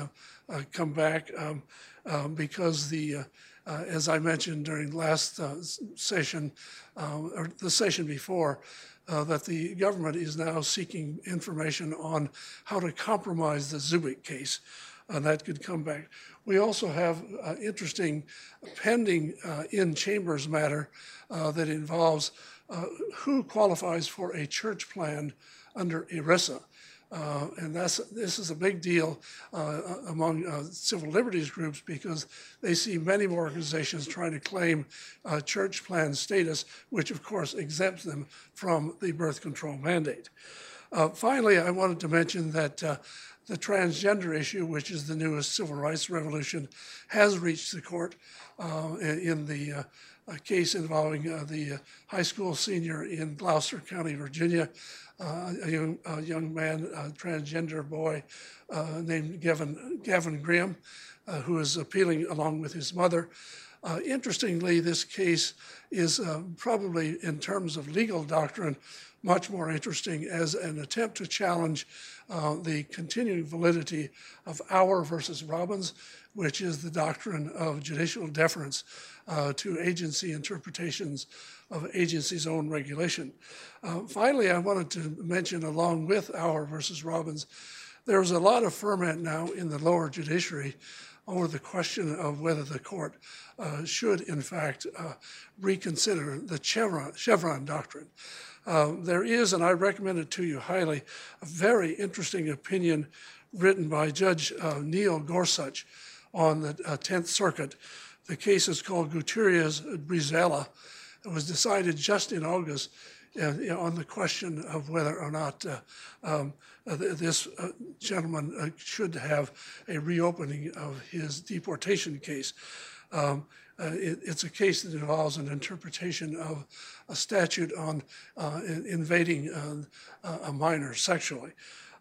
come back um, um, because the, uh, uh, as I mentioned during last uh, session, uh, or the session before, uh, that the government is now seeking information on how to compromise the Zubik case, and that could come back. We also have uh, interesting pending uh, in chambers matter uh, that involves uh, who qualifies for a church plan under ERISA. Uh, and that's, this is a big deal uh, among uh, civil liberties groups because they see many more organizations trying to claim uh, church plan status, which of course exempts them from the birth control mandate. Uh, finally, I wanted to mention that uh, the transgender issue, which is the newest civil rights revolution, has reached the court uh, in, the uh, a case involving uh, the uh, high school senior in Gloucester County, Virginia, uh, a, young, a young man, a transgender boy uh, named Gavin, Gavin Grimm, uh, who is appealing along with his mother. Uh, interestingly, this case is uh, probably, in terms of legal doctrine, much more interesting as an attempt to challenge uh, the continuing validity of Auer versus Robbins, which is the doctrine of judicial deference uh, to agency interpretations of agency's own regulation. Uh, finally, I wanted to mention, along with Auer versus Robbins, there's a lot of ferment now in the lower judiciary over the question of whether the court uh, should, in fact, uh, reconsider the Chevron, Chevron doctrine. Uh, there is, and I recommend it to you highly, a very interesting opinion written by Judge uh, Neil Gorsuch on the uh, 10th Circuit. The case is called Gutierrez Brizuela. It was decided just in August uh, on the question of whether or not uh, um, uh, this uh, gentleman uh, should have a reopening of his deportation case. Um, uh, it, it's a case that involves an interpretation of a statute on in- invading a minor sexually.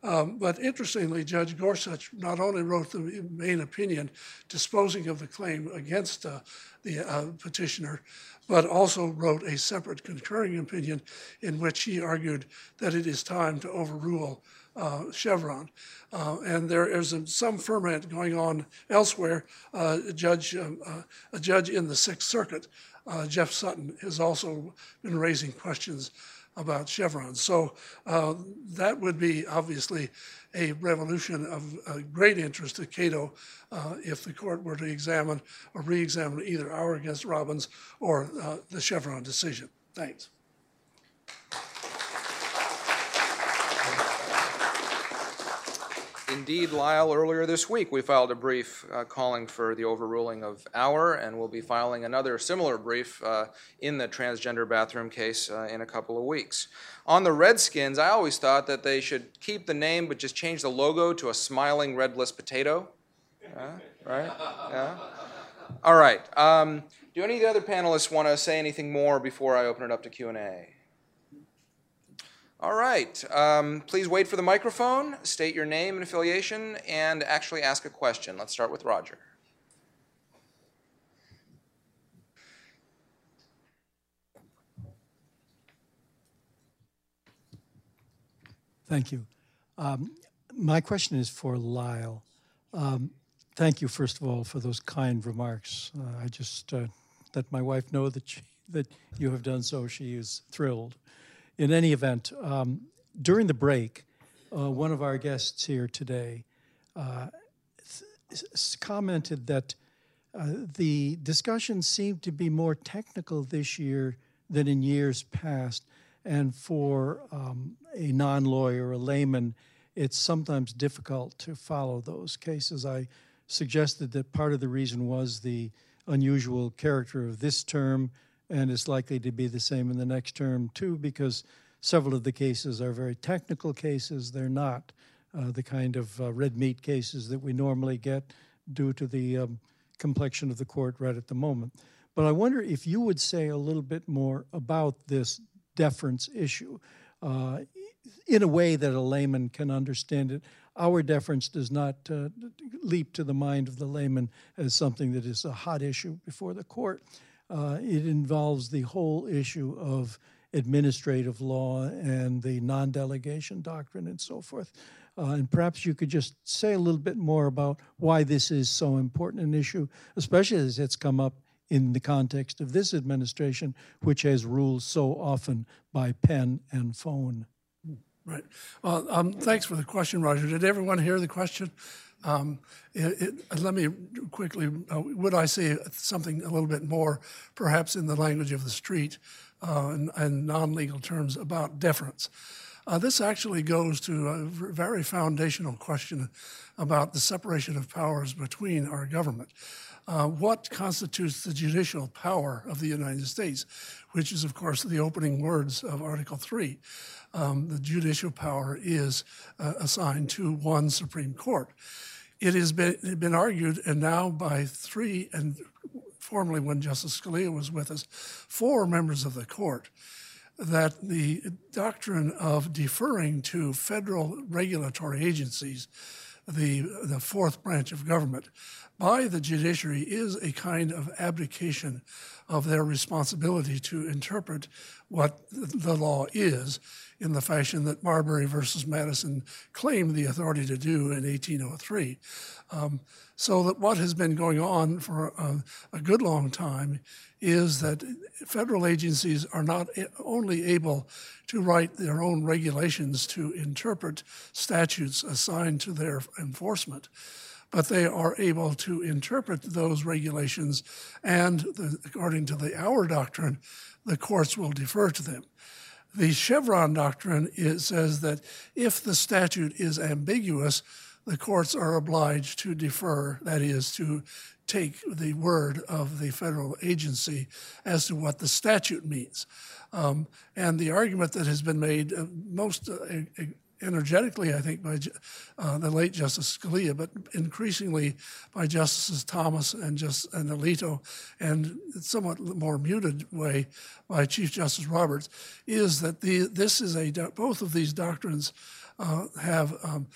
Um, but interestingly, Judge Gorsuch not only wrote the main opinion disposing of the claim against uh, the uh, petitioner, but also wrote a separate concurring opinion in which he argued that it is time to overrule uh, Chevron. Uh, and there is some ferment going on elsewhere. Uh, a judge, um, uh, a judge in the Sixth Circuit, uh, Jeff Sutton, has also been raising questions about Chevron. So uh, that would be obviously a revolution of uh, great interest to Cato uh, if the court were to examine or re-examine either Auer against Robbins or uh, the Chevron decision. Thanks. Indeed, Lyle, earlier this week, we filed a brief uh, calling for the overruling of Auer, and we'll be filing another similar brief uh, in the transgender bathroom case uh, in a couple of weeks. On the Redskins, I always thought that they should keep the name but just change the logo to a smiling red bliss potato. right? Yeah. All right. Um, do any of the other panelists want to say anything more before I open it up to Q&A? All right. Um, please wait for the microphone, state your name and affiliation, and actually ask a question. Let's start with Roger. Thank you. Um, my question is for Lyle. Um, thank you, first of all, for those kind remarks. Uh, I just uh, let my wife know that she, that you have done so. She is thrilled in any event, um, during the break, uh, one of our guests here today uh, th- commented that uh, the discussion seemed to be more technical this year than in years past. And for um, a non lawyer, a layman, it's sometimes difficult to follow those cases. I suggested that part of the reason was the unusual character of this term and it's likely to be the same in the next term too, because several of the cases are very technical cases. They're not uh, the kind of uh, red meat cases that we normally get due to the um, complexion of the court right at the moment. But I wonder if you would say a little bit more about this deference issue uh, in a way that a layman can understand it. Auer deference does not uh, leap to the mind of the layman as something that is a hot issue before the court. Uh, it involves the whole issue of administrative law and the non delegation doctrine and so forth. Uh, and perhaps you could just say a little bit more about why this is so important an issue, especially as it's come up in the context of this administration, which has ruled so often by pen and phone. Right. Well, um, thanks for the question, Roger. Did everyone hear the question? Um, it, it, let me quickly, uh, would I say something a little bit more, perhaps in the language of the street uh, and, and non legal terms, about deference? Uh, this actually goes to a very foundational question about the separation of powers between our government. Uh, what constitutes the judicial power of the United States, which is, of course, the opening words of Article 3. Um, the judicial power is uh, assigned to one Supreme Court it has been, been argued, and now by three, and formerly when Justice Scalia was with us, four members of the court, that the doctrine of deferring to federal regulatory agencies, the, the fourth branch of government, by the judiciary is a kind of abdication of their responsibility to interpret what the law is in the fashion that Marbury versus Madison claimed the authority to do in 1803. Um, so that what has been going on for a, a, good long time is that federal agencies are not only able to write their own regulations to interpret statutes assigned to their enforcement, but they are able to interpret those regulations, and the, according to the Auer doctrine, the courts will defer to them. The Chevron doctrine says that if the statute is ambiguous, the courts are obliged to defer, that is, to take the word of the federal agency as to what the statute means. Um, and the argument that has been made uh, most uh, energetically, I think, by uh, the late Justice Scalia, but increasingly by Justices Thomas and, just, and Alito, and somewhat more muted way by Chief Justice Roberts, is that the, this is a both of these doctrines uh, have um,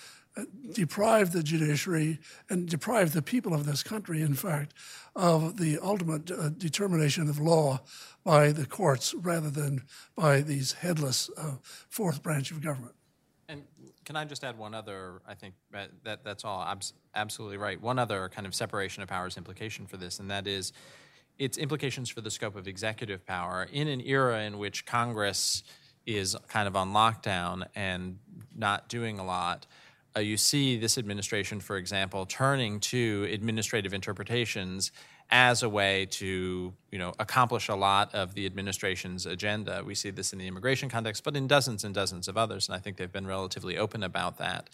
deprived the judiciary and deprived the people of this country, in fact, of the ultimate uh, determination of law by the courts rather than by these headless uh, fourth branch of government. And can I just add one other? I think that, that that's all abs- absolutely right. One other kind of separation of powers implication for this, and that is its implications for the scope of executive power in an era in which Congress is kind of on lockdown and not doing a lot, uh, you see this administration, for example, turning to administrative interpretations as a way to you know accomplish a lot of the administration's agenda. We see this in the immigration context, but in dozens and dozens of others, and I think they've been relatively open about that.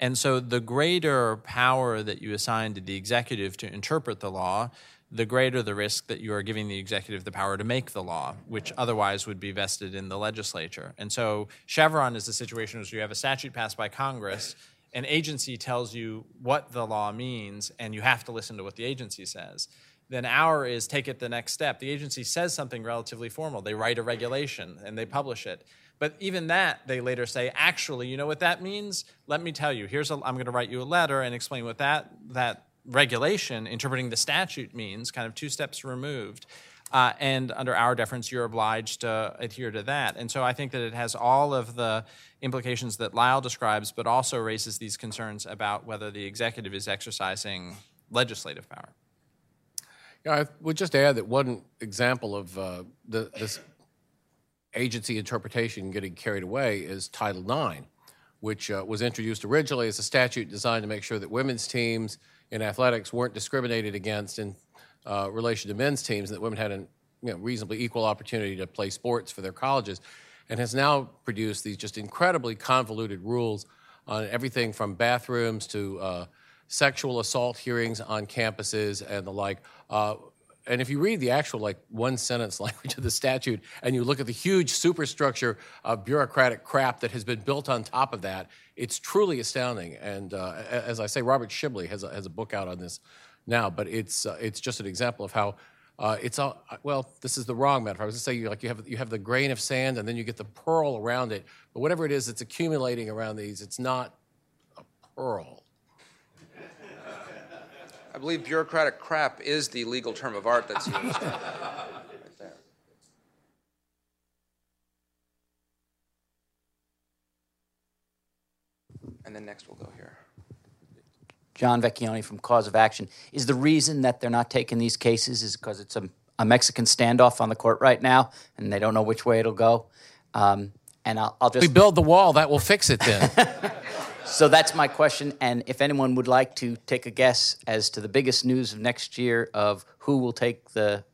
And so, the greater power that you assign to the executive to interpret the law, the greater the risk that you are giving the executive the power to make the law, which otherwise would be vested in the legislature. And so, Chevron is the situation where you have a statute passed by Congress an agency tells you what the law means and you have to listen to what the agency says. Then Auer is take it the next step. The agency says something relatively formal. They write a regulation and they publish it. But even that, they later say, actually, you know what that means? Let me tell you. Here's a, I'm going to write you a letter and explain what that that regulation, interpreting the statute, means. Kind of two steps removed. Uh, and under Auer deference, you're obliged to adhere to that. And so I think that it has all of the implications that Lyle describes, but also raises these concerns about whether the executive is exercising legislative power. I would just add that one example of uh, the, this agency interpretation getting carried away is Title IX, which uh, was introduced originally as a statute designed to make sure that women's teams in athletics weren't discriminated against in uh, relation to men's teams, and that women had a you know, reasonably equal opportunity to play sports for their colleges, and has now produced these just incredibly convoluted rules on everything from bathrooms to uh, sexual assault hearings on campuses and the like. Uh, and if you read the actual like one sentence language of the statute and you look at the huge superstructure of bureaucratic crap that has been built on top of that, it's truly astounding. And uh, as I say, Robert Shibley has a, has a book out on this now, but it's uh, it's just an example of how uh, it's all well. This is the wrong metaphor. I was going to say you like you have you have the grain of sand and then you get the pearl around it. But whatever it is, it's accumulating around these. It's not a pearl. I believe bureaucratic crap is the legal term of art that's used. right there. And then next we'll go here. John Vecchione from Cause of Action. Is the reason that they're not taking these cases is because it's a, a, Mexican standoff on the court right now, and they don't know which way it'll go? Um, and I'll, I'll just we build the wall that will fix it then. so that's my question. And if anyone would like to take a guess as to the biggest news of next year of who will take the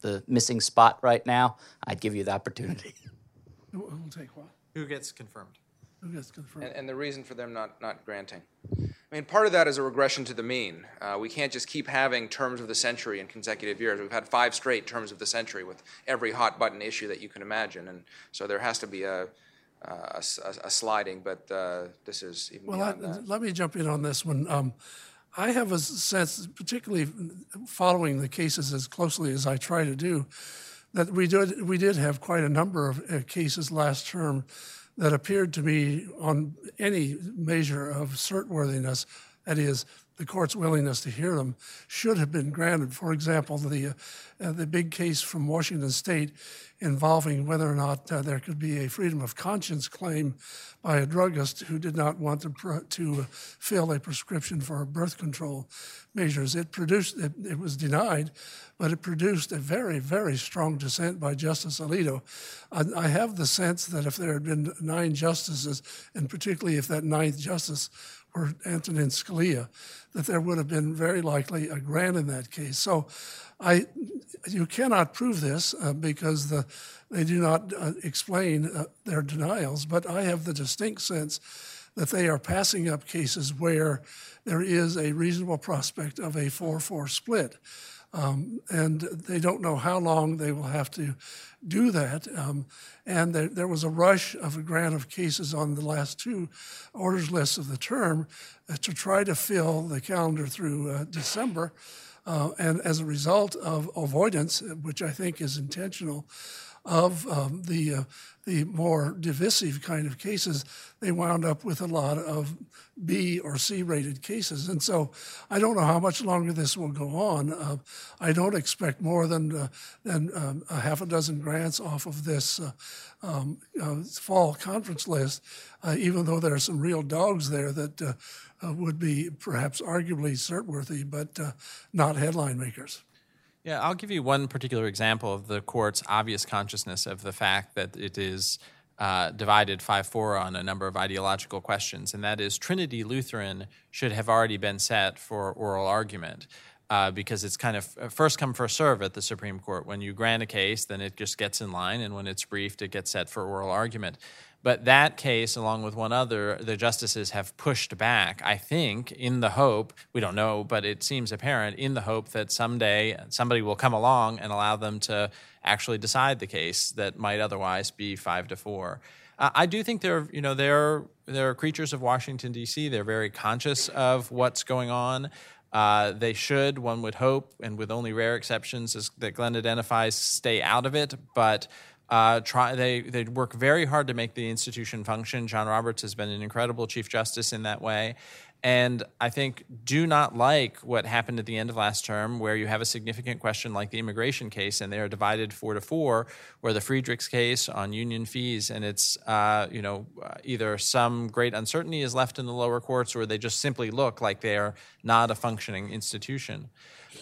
the missing spot right now, I'd give you the opportunity. Who will take what? Who gets confirmed? Who gets confirmed? And, and the reason for them not, not granting. I mean, part of that is a regression to the mean. Uh, we can't just keep having terms of the century in consecutive years. We've had five straight terms of the century with every hot button issue that you can imagine. And so there has to be a, a, a, a sliding, but uh, this is even Well, I, that. let me jump in on this one. Um, I have a sense, particularly following the cases as closely as I try to do, that we did we did have quite a number of uh, cases last term that appeared to me on any measure of cert-worthiness, that is, the court's willingness to hear them, should have been granted. For example, the uh, the big case from Washington State involving whether or not uh, there could be a freedom of conscience claim by a druggist who did not want to, pr- to fill a prescription for birth control measures. It produced, it, it, was denied, but it produced a very, very strong dissent by Justice Alito. I, I have the sense that if there had been nine justices, and particularly if that ninth justice were Antonin Scalia, that there would have been very likely a grant in that case. So I, you cannot prove this uh, because the, they do not uh, explain uh, their denials, but I have the distinct sense that they are passing up cases where there is a reasonable prospect of a 4 4 split. Um, and they don't know how long they will have to do that. Um, and there, there, was a rush of a grant of cases on the last two orders lists of the term uh, to try to fill the calendar through uh, December. Uh, and as a result of avoidance, which I think is intentional, of um, the uh, the more divisive kind of cases, they wound up with a lot of B or C rated cases. And so I don't know how much longer this will go on. Uh, I don't expect more than, uh, than um, a half a dozen grants off of this uh, um, uh, fall conference list, uh, even though there are some real dogs there that uh, would be perhaps arguably cert worthy, but not headline makers. Yeah, I'll give you one particular example of the court's obvious consciousness of the fact that it is uh, divided 5 4 on a number of ideological questions, and that is Trinity Lutheran should have already been set for oral argument. Uh, because it's kind of uh, first come, first serve at the Supreme Court. When you grant a case, then it just gets in line, and when it's briefed, it gets set for oral argument. But that case, along with one other, the justices have pushed back, I think, in the hope, we don't know, but it seems apparent, in the hope that someday somebody will come along and allow them to actually decide the case that might otherwise be five to four. Uh, I do think they're, you know, they're, they're creatures of Washington, D.C., they're very conscious of what's going on. Uh, they should, one would hope, and with only rare exceptions as that Glenn identifies, stay out of it. But uh, try they they work very hard to make the institution function. John Roberts has been an incredible Chief Justice in that way, and I think do not like what happened at the end of last term, where you have a significant question like the immigration case, and they are divided four to four, where the Friedrichs case on union fees, and it's uh, you know uh, either some great uncertainty is left in the lower courts, or they just simply look like they are not a functioning institution.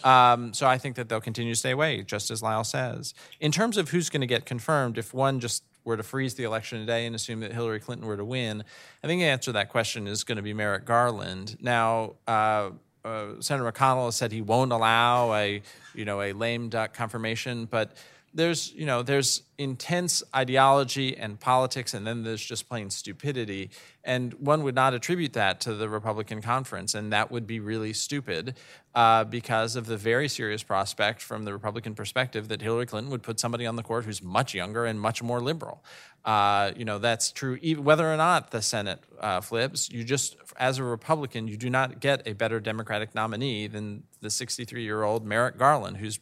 Um, so I think that they'll continue to stay away, just as Lyle says. In terms of who's going to get confirmed, if one just were to freeze the election today and assume that Hillary Clinton were to win, I think the answer to that question is going to be Merrick Garland. Now, uh, uh, Senator McConnell has said he won't allow a, you know, a lame duck confirmation, but there's you know there's intense ideology and politics and then there's just plain stupidity. And one would not attribute that to the republican conference and that would be really stupid uh, because of the very serious prospect from the republican perspective that hillary clinton would put somebody on the court who's much younger and much more liberal. Uh, you know that's true even whether or not the senate uh, flips you just as a republican you do not get a better democratic nominee than the 63 year old merrick garland who's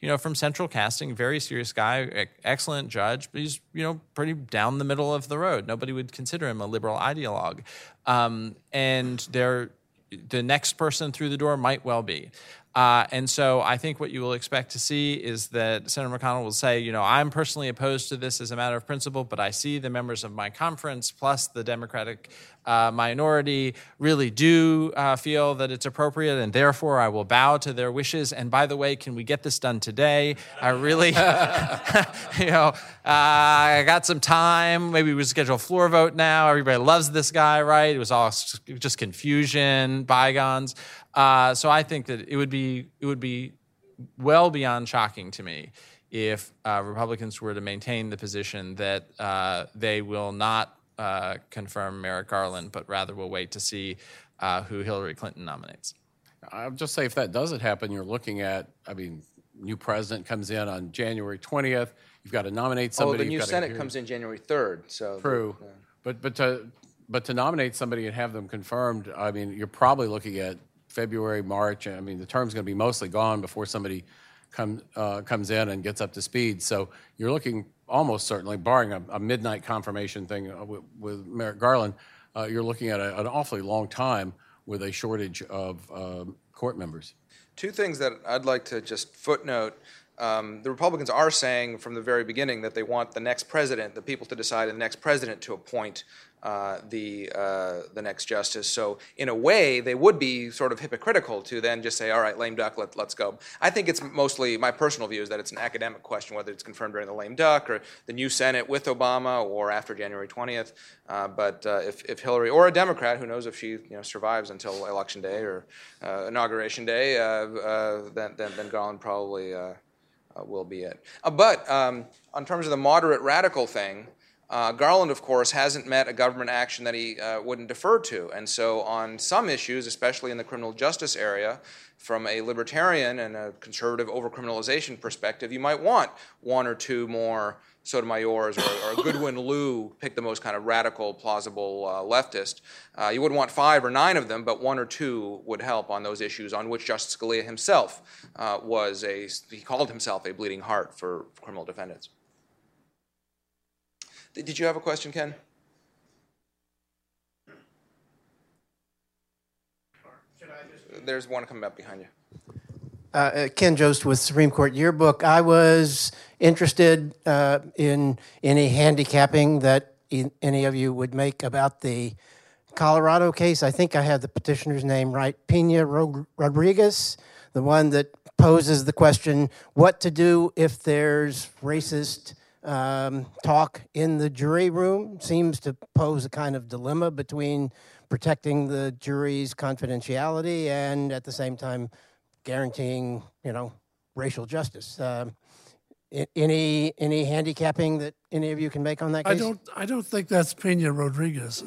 you know, from Central Casting, very serious guy, excellent judge, but he's, you know, pretty down the middle of the road. Nobody would consider him a liberal ideologue. Um, and there, the next person through the door might well be. Uh, and so I think what you will expect to see is that Senator McConnell will say, you know, I'm personally opposed to this as a matter of principle, but I see the members of my conference plus the Democratic uh, minority really do uh, feel that it's appropriate, and therefore I will bow to their wishes. And by the way, can we get this done today? I really, you know, uh, I got some time. Maybe we schedule a floor vote now. Everybody loves this guy, right? It was all just confusion, bygones. Uh, so I think that it would be it would be well beyond shocking to me if uh, Republicans were to maintain the position that uh, they will not uh, confirm Merrick Garland, but rather will wait to see uh, who Hillary Clinton nominates. I'll just say if that doesn't happen, you're looking at, I mean, new president comes in on January 20th. You've got to nominate somebody. Oh, the new Senate comes in January 3rd. So true, yeah. but but to but to nominate somebody and have them confirmed, I mean, you're probably looking at February, March. I mean, the term's going to be mostly gone before somebody come, uh, comes in and gets up to speed. So you're looking almost certainly, barring a, a midnight confirmation thing uh, with, with, Merrick Garland, uh, you're looking at a, an awfully long time with a shortage of um, court members. Two things that I'd like to just footnote. Um, the Republicans are saying from the very beginning that they want the next president, the people to decide the next president to appoint uh, the uh, the next justice. So in a way, they would be sort of hypocritical to then just say, "All right, lame duck, let, let's go." I think it's mostly my personal view is that it's an academic question whether it's confirmed during the lame duck or the new Senate with Obama or after January 20th. Uh, but uh, if, if Hillary or a Democrat, who knows if she you know survives until election day or uh, inauguration day, then, then then Garland probably. will be it. but um, on terms of the moderate radical thing, uh, Garland, of course, hasn't met a government action that he uh, wouldn't defer to. And so, on some issues, especially in the criminal justice area, from a libertarian and a conservative overcriminalization perspective, you might want one or two more Sotomayor's or, or Goodwin Liu, pick the most kind of radical, plausible uh, leftist. Uh, you wouldn't want five or nine of them, but one or two would help on those issues on which Justice Scalia himself uh, was a, he called himself a bleeding heart for criminal defendants. Did you have a question, Ken? There's one coming up behind you. Uh, uh, Ken Jost with Supreme Court Yearbook. I was interested uh, in any handicapping that any of you would make about the Colorado case. I think I have the petitioner's name right, Pena Rodriguez, the one that poses the question what to do if there's racist um, talk in the jury room seems to pose a kind of dilemma between protecting the jury's confidentiality and at the same time guaranteeing, you know, racial justice. Um, any any handicapping that any of you can make on that case? I don't, I don't think that's Pena Rodriguez.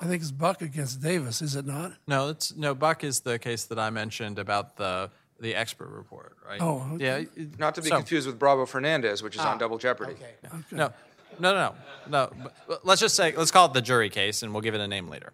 I think it's Buck against Davis, is it not? No, it's no. Buck is the case that I mentioned about the the expert report, right? Oh, okay. yeah. Not to be so- confused with Bravo Fernandez, which is on Double Jeopardy. Okay. No, no, no, no. no. But- but let's just say, let's call it the jury case, and we'll give it a name later.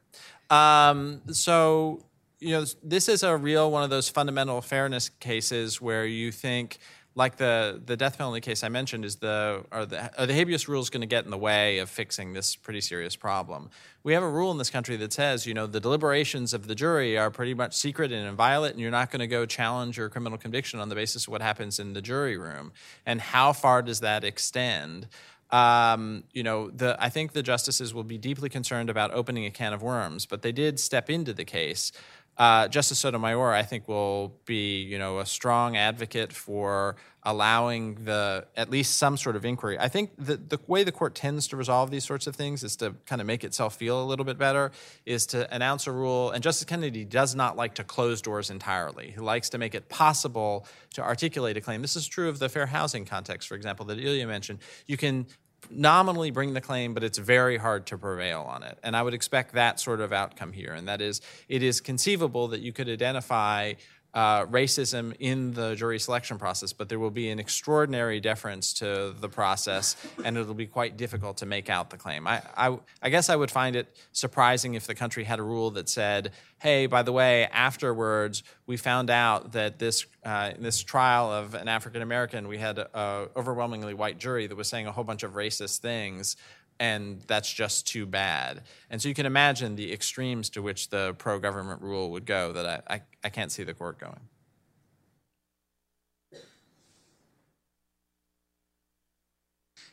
Um, so, you know, this is a real one of those fundamental fairness cases where you think, like the the death penalty case I mentioned, is the are the are the habeas rules going to get in the way of fixing this pretty serious problem? We have a rule in this country that says, you know, the deliberations of the jury are pretty much secret and inviolate, and you're not going to go challenge your criminal conviction on the basis of what happens in the jury room. And how far does that extend? um, you know, the, I think the justices will be deeply concerned about opening a can of worms, but they did step into the case. Uh, Justice Sotomayor, I think, will be, you know, a strong advocate for allowing the at least some sort of inquiry. I think the the way the court tends to resolve these sorts of things is to kind of make itself feel a little bit better, is to announce a rule. And Justice Kennedy does not like to close doors entirely. He likes to make it possible to articulate a claim. This is true of the fair housing context, for example, that Ilya mentioned. You can nominally bring the claim, but it's very hard to prevail on it. And I would expect that sort of outcome here. And that is, it is conceivable that you could identify uh, racism in the jury selection process, but there will be an extraordinary deference to the process, and it'll be quite difficult to make out the claim. I, I, I guess I would find it surprising if the country had a rule that said, "Hey, by the way, afterwards we found out that this uh, this trial of an African American, we had a overwhelmingly white jury that was saying a whole bunch of racist things." and that's just too bad. And so you can imagine the extremes to which the pro government rule would go that I, I, I can't see the court going.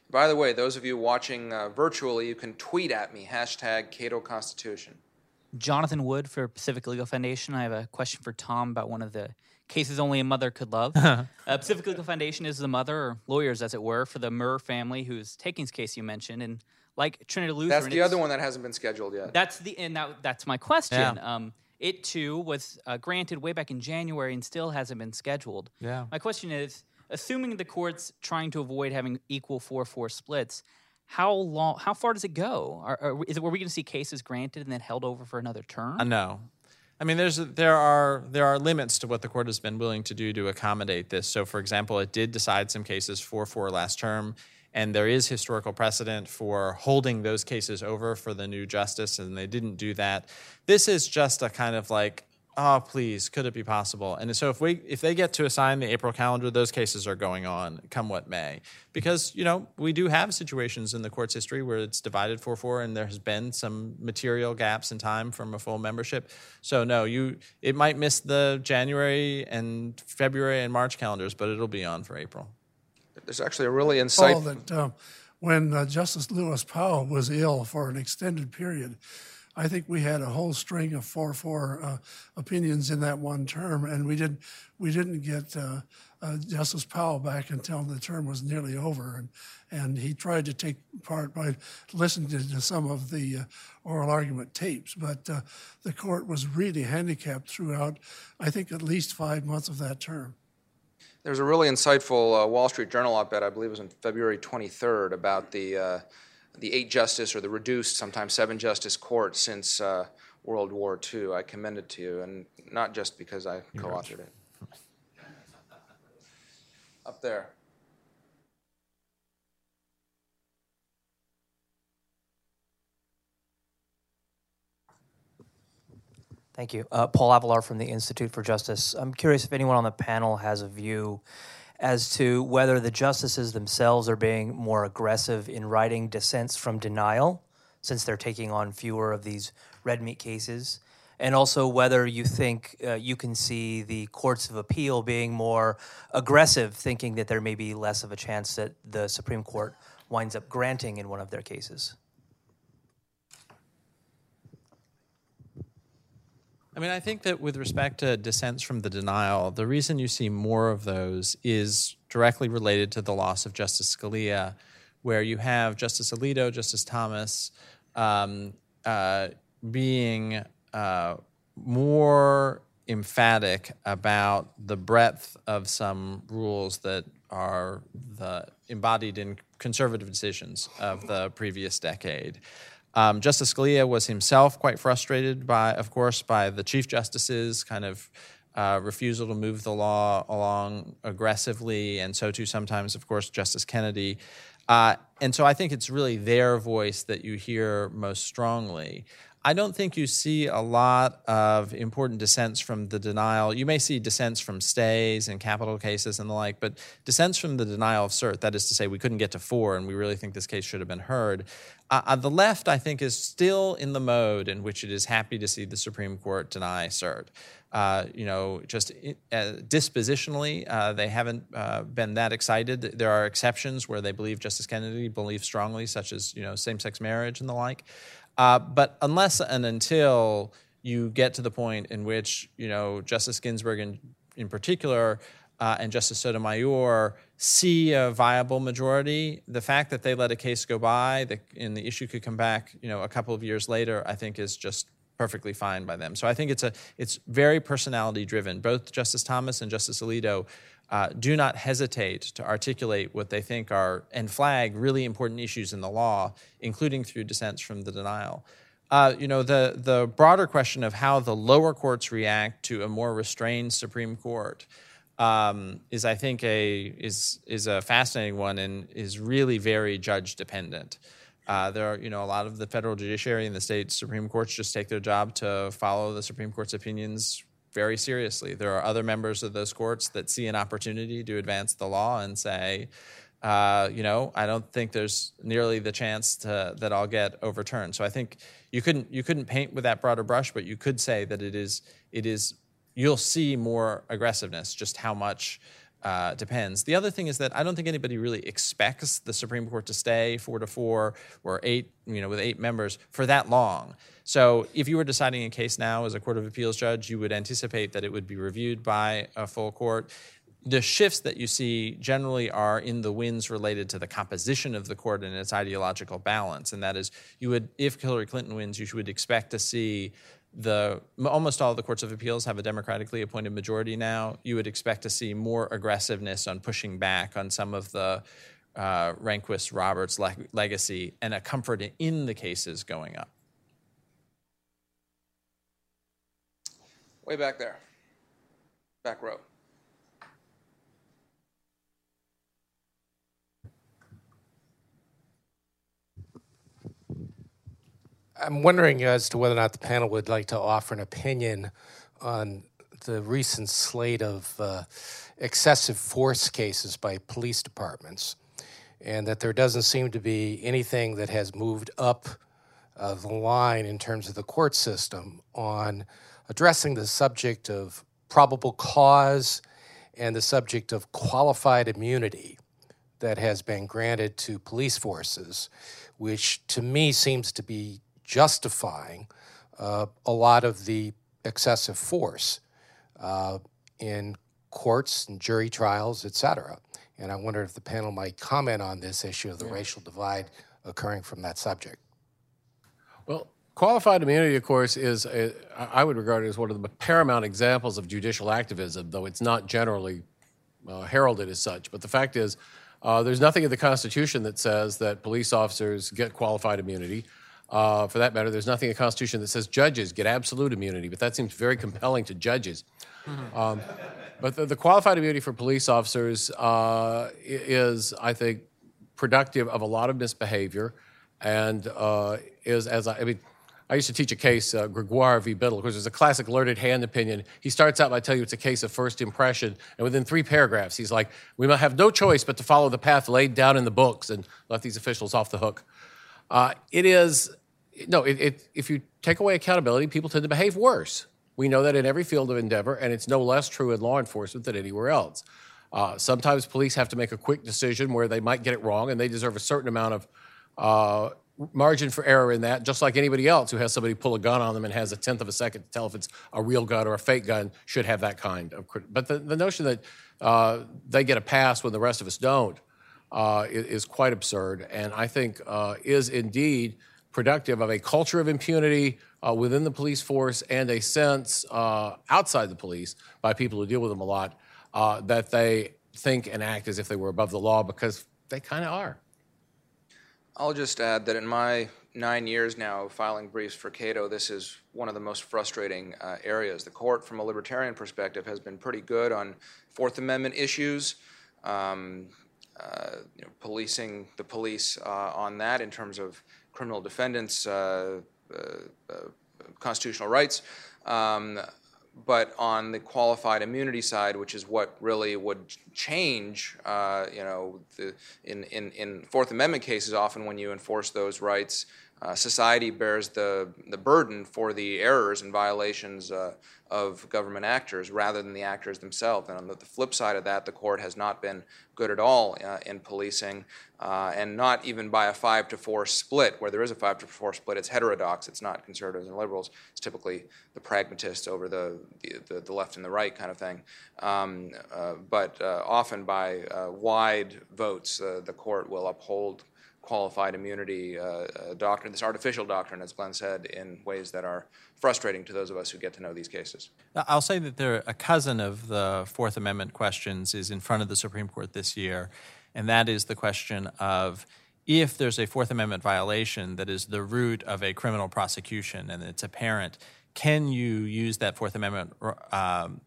By the way, those of you watching uh, virtually, you can tweet at me, hashtag Cato Constitution. Jonathan Wood for Pacific Legal Foundation. I have a question for Tom about one of the cases only a mother could love. uh, Pacific Legal Foundation is the mother, or lawyers, as it were, for the Murr family, whose takings case you mentioned, and like Trinity Lutheran, That's the other one that hasn't been scheduled yet. That's the and that, that's my question. Yeah. Um, it too was uh, granted way back in January and still hasn't been scheduled. Yeah. My question is, assuming the court's trying to avoid having equal four-four splits, how long? How far does it go? Are, are, is it, were we going to see cases granted and then held over for another term? Uh, no. I mean, there's there are there are limits to what the court has been willing to do to accommodate this. So, for example, it did decide some cases for for last term, and there is historical precedent for holding those cases over for the new justice, and they didn't do that. This is just a kind of like, oh, please, could it be possible? And so, if we if they get to assign the April calendar, those cases are going on, come what may, because you know we do have situations in the court's history where it's divided four four, and there has been some material gaps in time from a full membership. So no, you it might miss the January and February and March calendars, but it'll be on for April. There's actually a really Paul, insightful. that um, when uh, Justice Lewis Powell was ill for an extended period, I think we had a whole string of four-four uh, opinions in that one term, and we didn't we didn't get uh, uh, Justice Powell back until the term was nearly over, and and he tried to take part by listening to, to some of the uh, oral argument tapes, but uh, the court was really handicapped throughout, I think, at least five months of that term. There's a really insightful uh, Wall Street Journal op-ed, I believe it was on February 23rd, about the uh, the eight justice or the reduced, sometimes seven justice court since uh, World War II. I commend it to you, and not just because I co-authored it. Up there. Thank you. Uh, Paul Avelar from the Institute for Justice. I'm curious if anyone on the panel has a view as to whether the justices themselves are being more aggressive in writing dissents from denial, since they're taking on fewer of these red meat cases, and also whether you think uh, you can see the courts of appeal being more aggressive, thinking that there may be less of a chance that the Supreme Court winds up granting in one of their cases. I mean, I think that with respect to dissents from the denial, the reason you see more of those is directly related to the loss of Justice Scalia, where you have Justice Alito, Justice Thomas um, uh, being uh, more emphatic about the breadth of some rules that are the embodied in conservative decisions of the previous decade. Um, Justice Scalia was himself quite frustrated by, of course, by the Chief Justice's kind of uh, refusal to move the law along aggressively, and so too sometimes, of course, Justice Kennedy. Uh, and so I think it's really their voice that you hear most strongly. I don't think you see a lot of important dissents from the denial. You may see dissents from stays and capital cases and the like, but dissents from the denial of cert, that is to say, we couldn't get to four and we really think this case should have been heard. Uh, uh, the left, I think, is still in the mode in which it is happy to see the Supreme Court deny cert. Uh, you know, just uh, dispositionally, uh, they haven't uh, been that excited. There are exceptions where they believe Justice Kennedy believes strongly, such as you know same-sex marriage and the like. But unless and until you get to the point in which you know Justice Ginsburg in, in particular uh, and Justice Sotomayor see a viable majority, the fact that they let a case go by the, and the issue could come back, you know, a couple of years later, I think is just perfectly fine by them. So I think it's a it's very personality driven. Both Justice Thomas and Justice Alito uh, do not hesitate to articulate what they think are and flag really important issues in the law, including through dissents from the denial. Uh, you know, the the broader question of how the lower courts react to a more restrained Supreme Court um, is, I think, a is is a fascinating one and is really very judge dependent. Uh, there are, you know, a lot of the federal judiciary and the state Supreme Courts just take their job to follow the Supreme Court's opinions very seriously. There are other members of those courts that see an opportunity to advance the law and say, uh, you know, I don't think there's nearly the chance to, that I'll get overturned. So I think you couldn't you couldn't paint with that broader brush, but you could say that it is it is you'll see more aggressiveness. Just how much uh, depends. The other thing is that I don't think anybody really expects the Supreme Court to stay four to four or eight, you know, with eight members for that long. So if you were deciding a case now as a Court of Appeals judge, you would anticipate that it would be reviewed by a full court. The shifts that you see generally are in the winds related to the composition of the court and its ideological balance. And that is, you would, if Hillary Clinton wins, you would expect to see the almost all the courts of appeals have a democratically appointed majority now. You would expect to see more aggressiveness on pushing back on some of the uh, Rehnquist Roberts legacy and a comfort in the cases going up. Way back there. Back row. I'm wondering as to whether or not the panel would like to offer an opinion on the recent slate of uh, excessive force cases by police departments, and that there doesn't seem to be anything that has moved up uh, the line in terms of the court system on addressing the subject of probable cause and the subject of qualified immunity that has been granted to police forces, which to me seems to be justifying uh, a lot of the excessive force uh, in courts and jury trials, et cetera. And I wonder if the panel might comment on this issue of the yeah. racial divide occurring from that subject. Well, qualified immunity, of course, is a, I would regard it as one of the paramount examples of judicial activism, though it's not generally uh, heralded as such. But the fact is, uh, there's nothing in the Constitution that says that police officers get qualified immunity. Uh, for that matter, there's nothing in the Constitution that says judges get absolute immunity, but that seems very compelling to judges. Mm-hmm. Um, but the, the, qualified immunity for police officers uh, is, I think, productive of a lot of misbehavior, and uh, is as I, I, mean. I used to teach a case, uh, Gregoire v. Biddle, because there's a classic Learned Hand opinion. He starts out by telling you it's a case of first impression, and within three paragraphs, he's like, "We might have no choice but to follow the path laid down in the books," and let these officials off the hook. Uh, it is, no, it, it, if you take away accountability, people tend to behave worse. We know that in every field of endeavor, and it's no less true in law enforcement than anywhere else. Uh, sometimes police have to make a quick decision where they might get it wrong, and they deserve a certain amount of uh, margin for error in that, just like anybody else who has somebody pull a gun on them and has a tenth of a second to tell if it's a real gun or a fake gun should have that kind of. But the, the notion that uh, they get a pass when the rest of us don't uh, is, is quite absurd, and I think uh, is indeed productive of a culture of impunity uh, within the police force and a sense uh, outside the police by people who deal with them a lot uh, that they think and act as if they were above the law because they kind of are. I'll just add that in my nine years now filing briefs for Cato, this is one of the most frustrating uh, areas. The court, from a libertarian perspective, has been pretty good on Fourth Amendment issues, um, uh, you know, policing the police uh, on that in terms of criminal defendants' uh, uh, uh, constitutional rights. Um, but on the qualified immunity side, which is what really would change, uh, you know, the, in, in, in Fourth Amendment cases, often when you enforce those rights, uh, society bears the, the burden for the errors and violations uh, of government actors rather than the actors themselves. And on the, the, flip side of that, the court has not been good at all uh, in policing, uh, and not even by a five to four split. Where there is a five to four split, it's heterodox. It's not conservatives and liberals. It's typically the pragmatists over the the, the left and the right kind of thing. Um, uh, but uh, often by uh, wide votes, uh, the court will uphold qualified immunity uh, doctrine, this artificial doctrine, as Glenn said, in ways that are frustrating to those of us who get to know these cases. I'll say that there, a cousin of the Fourth Amendment questions is in front of the Supreme Court this year, and that is the question of if there's a Fourth Amendment violation that is the root of a criminal prosecution and it's apparent, can you use that Fourth Amendment um,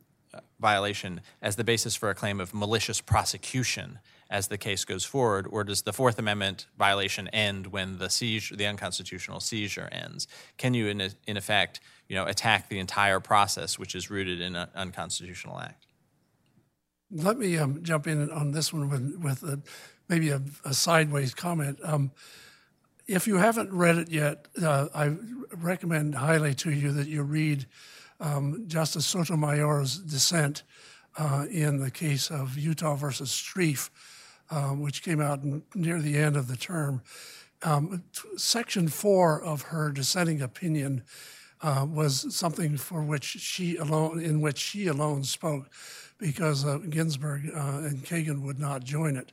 violation as the basis for a claim of malicious prosecution? As the case goes forward, or does the Fourth Amendment violation end when the seizure, the unconstitutional seizure ends? Can you, in, in effect, you know, attack the entire process, which is rooted in an unconstitutional act? Let me um, jump in on this one with, with a, maybe a, a, sideways comment. Um, if you haven't read it yet, uh, I recommend highly to you that you read um, Justice Sotomayor's dissent uh, in the case of Utah versus Strieff um, which came out near the end of the term. Um, section four of her dissenting opinion uh, was something for which she alone, in which she alone spoke, because uh, Ginsburg uh, and Kagan would not join it.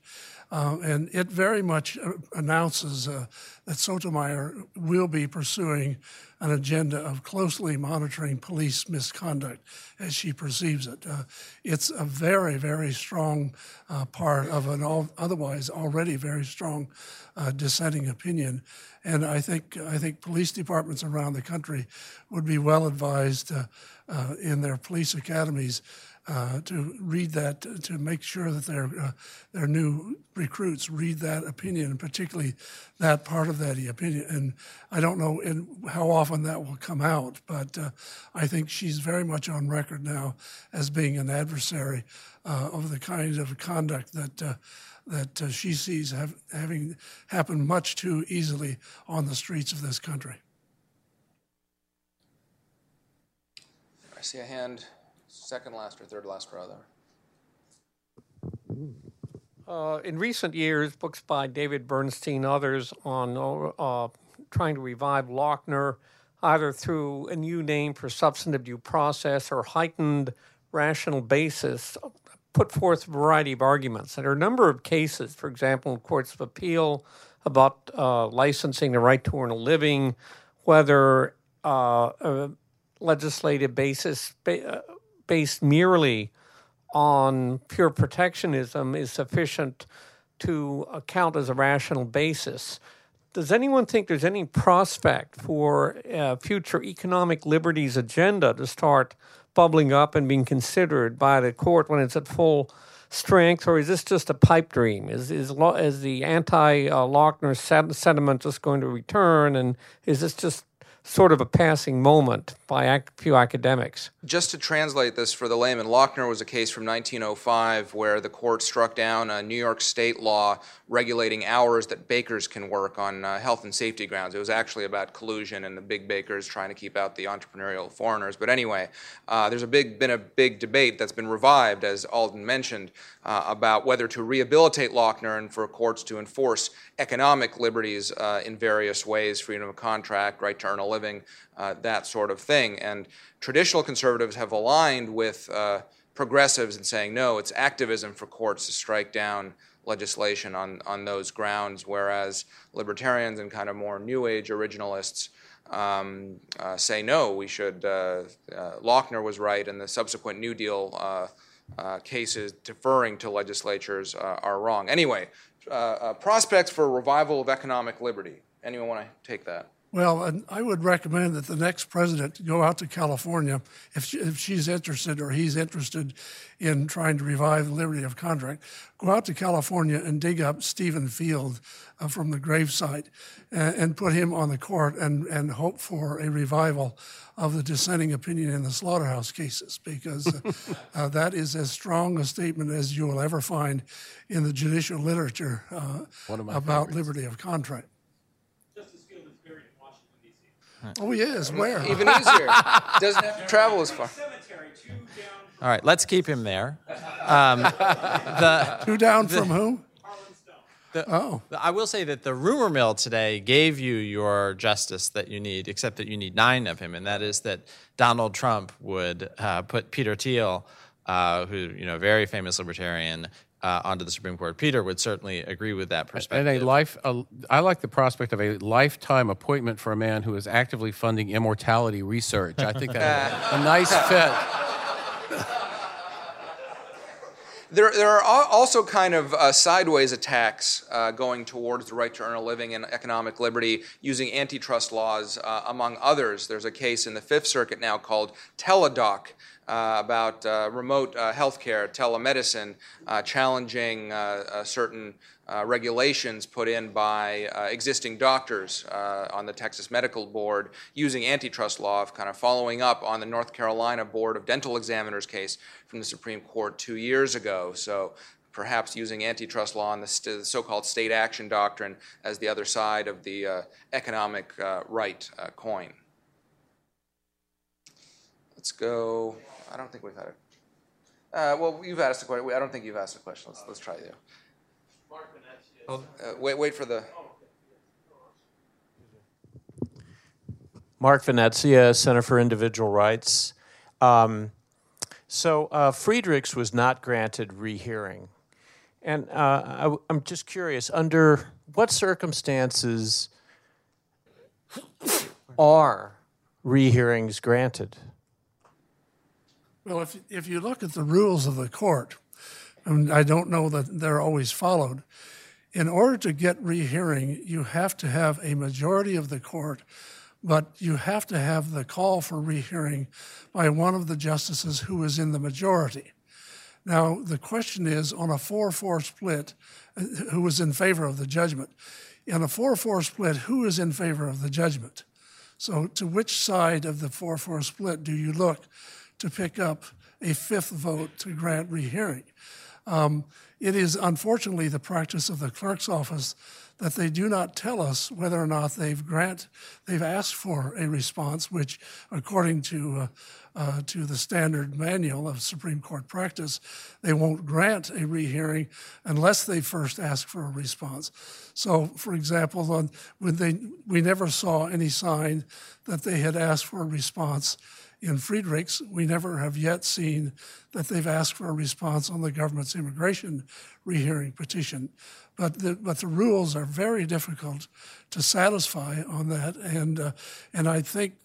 Uh, and it very much uh, announces uh, that Sotomayor will be pursuing an agenda of closely monitoring police misconduct as she perceives it. Uh, it's a very, very strong uh, part of an otherwise already very strong uh, dissenting opinion. And I think, I think police departments around the country would be well advised in their police academies uh, to read that to make sure that their uh, their new recruits read that opinion, and particularly that part of that opinion. And I don't know in how often that will come out, but uh, I think she's very much on record now as being an adversary uh, of the kind of conduct that. Uh, that uh, she sees have, having happened much too easily on the streets of this country. I see a hand second last or third last row there. Uh, in recent years, books by David Bernstein, others on uh, trying to revive Lochner, either through a new name for substantive due process or heightened rational basis, put forth a variety of arguments. There are a number of cases, for example, in courts of appeal about uh, licensing the right to earn a living, whether uh, a legislative basis uh, based merely on pure protectionism is sufficient to account as a rational basis. Does anyone think there's any prospect for a future economic liberties agenda to start bubbling up and being considered by the court when it's at full strength, or is this just a pipe dream? Is is, is the anti-Lochner uh, sentiment just going to return, and is this just sort of a passing moment by a few academics. Just to translate this for the layman, Lochner was a case from 1905 where the court struck down a New York state law regulating hours that bakers can work on uh, health and safety grounds. It was actually about collusion and the big bakers trying to keep out the entrepreneurial foreigners. But anyway, uh, there's a big, been a big debate that's been revived, as Alden mentioned, uh, about whether to rehabilitate Lochner and for courts to enforce economic liberties uh, in various ways freedom of contract, right to earn a living, uh, that sort of thing. And traditional conservatives have aligned with uh, progressives in saying, no, it's activism for courts to strike down legislation on, on those grounds, whereas libertarians and kind of more New Age originalists um, uh, say no, we should. Uh, uh, Lochner was right, and the subsequent New Deal uh, cases deferring to legislatures are wrong. Anyway, prospects for revival of economic liberty. Anyone want to take that? Well, and I would recommend that the next president go out to California if, she, if she's interested or he's interested in trying to revive the liberty of contract. Go out to California and dig up Stephen Field uh, from the gravesite and, and, put him on the court and, and hope for a revival of the dissenting opinion in the slaughterhouse cases because uh, uh, that is as strong a statement as you will ever find in the judicial literature uh, about favorites. liberty of contract. Oh, he is. Where? Even easier. Doesn't have to travel as far. All right, let's keep him there. Um, the, Two down from whom? the- Oh. I will say that the rumor mill today gave you your justice that you need, except that you need nine of him, and that is that Donald Trump would uh, put Peter Thiel, uh, who you know, very famous libertarian, uh, onto the Supreme Court. Peter would certainly agree with that perspective. And a life, a, I like the prospect of a lifetime appointment for a man who is actively funding immortality research. I think that's a nice fit. There, there are also kind of uh, sideways attacks uh, going towards the right to earn a living and economic liberty using antitrust laws, uh, among others. There's a case in the Fifth Circuit now called Teladoc uh, about uh, remote uh, healthcare, telemedicine, uh, challenging uh, uh, certain regulations put in by existing doctors on the Texas Medical Board using antitrust law, of kind of following up on the North Carolina Board of Dental Examiners case from the Supreme Court two years ago. So perhaps using antitrust law and the, st- the so-called state action doctrine as the other side of the uh, economic uh, right uh, coin. Let's go. I don't think we've had it. Uh, well, you've asked a question. I don't think you've asked a question. Let's, let's try you. Uh, wait, wait for the. Mark Venezia, Center for Individual Rights. Um, so uh, Friedrichs was not granted rehearing. And uh, I, am just curious under what circumstances are rehearings granted? Well, if, if you look at the rules of the court, and I don't know that they're always followed, in order to get rehearing, you have to have a majority of the court, but you have to have the call for rehearing by one of the justices who is in the majority. Now, the question is on a 4 4 split, uh, who was in favor of the judgment? In a 4 4 split, who is in favor of the judgment? So, to which side of the 4 4 split do you look to pick up a fifth vote to grant rehearing? Um, it is unfortunately the practice of the clerk's office that they do not tell us whether or not they've grant they've asked for a response, which, according to uh, uh, to the standard manual of Supreme Court practice, they won't grant a rehearing unless they first ask for a response. So, for example, on, when they we never saw any sign that they had asked for a response in Friedrichs, we never have yet seen that they've asked for a response on the government's immigration rehearing petition. But the, but the rules are very difficult to satisfy on that, and uh, and I think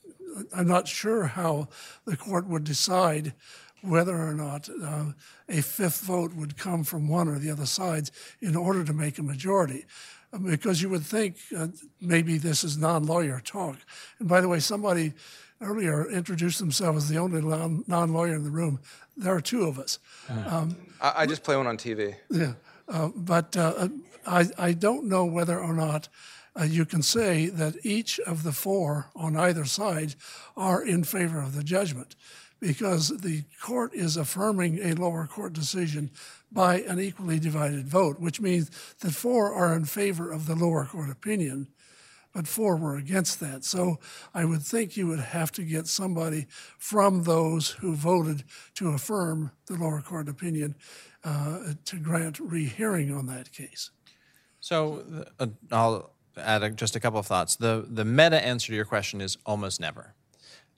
I'm not sure how the court would decide whether or not uh, a fifth vote would come from one or the other sides in order to make a majority. Because you would think uh, maybe this is non lawyer talk. And by the way, somebody earlier introduced themselves as the only non lawyer in the room. There are two of us. Um, I, I, just play one on TV. Yeah. Uh, but uh, I, I don't know whether or not uh, you can say that each of the four on either side are in favor of the judgment because the court is affirming a lower court decision by an equally divided vote, which means that four are in favor of the lower court opinion, but four were against that. So I would think you would have to get somebody from those who voted to affirm the lower court opinion uh, to grant rehearing on that case. So uh, I'll add a, just a couple of thoughts. The the meta answer to your question is almost never.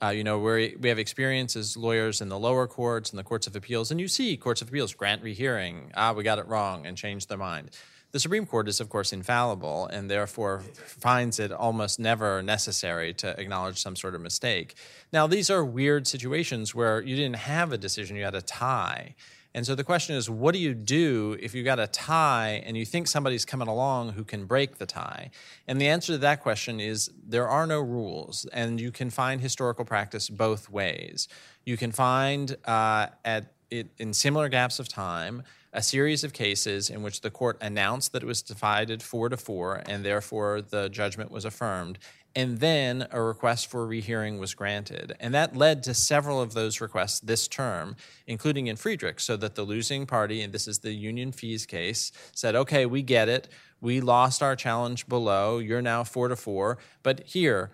Uh, you know, we we have experience as lawyers in the lower courts and the courts of appeals, and you see courts of appeals grant rehearing. Ah, we got it wrong, and change their mind. The Supreme Court is, of course, infallible and therefore finds it almost never necessary to acknowledge some sort of mistake. Now, these are weird situations where you didn't have a decision, you had a tie. And so the question is, what do you do if you got a tie and you think somebody's coming along who can break the tie? And the answer to that question is there are no rules, and you can find historical practice both ways. You can find uh, at it, in similar gaps of time a series of cases in which the court announced that it was divided four to four, and therefore the judgment was affirmed. And then a request for a rehearing was granted. And that led to several of those requests this term, including in Friedrich, so that the losing party, and this is the union fees case, said, okay, we get it. We lost our challenge below. You're now four to four. But here,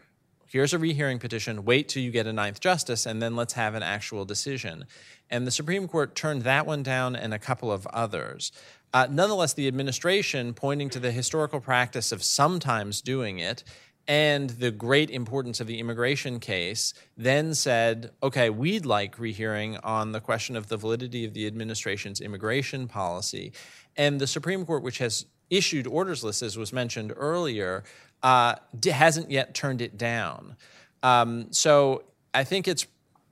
here's a rehearing petition. Wait till you get a ninth justice, and then let's have an actual decision. And the Supreme Court turned that one down and a couple of others. Uh, nonetheless, the administration, pointing to the historical practice of sometimes doing it and the great importance of the immigration case, then said, okay, we'd like rehearing on the question of the validity of the administration's immigration policy. And the Supreme Court, which has issued orders lists, as was mentioned earlier, uh, hasn't yet turned it down. Um, so I think it's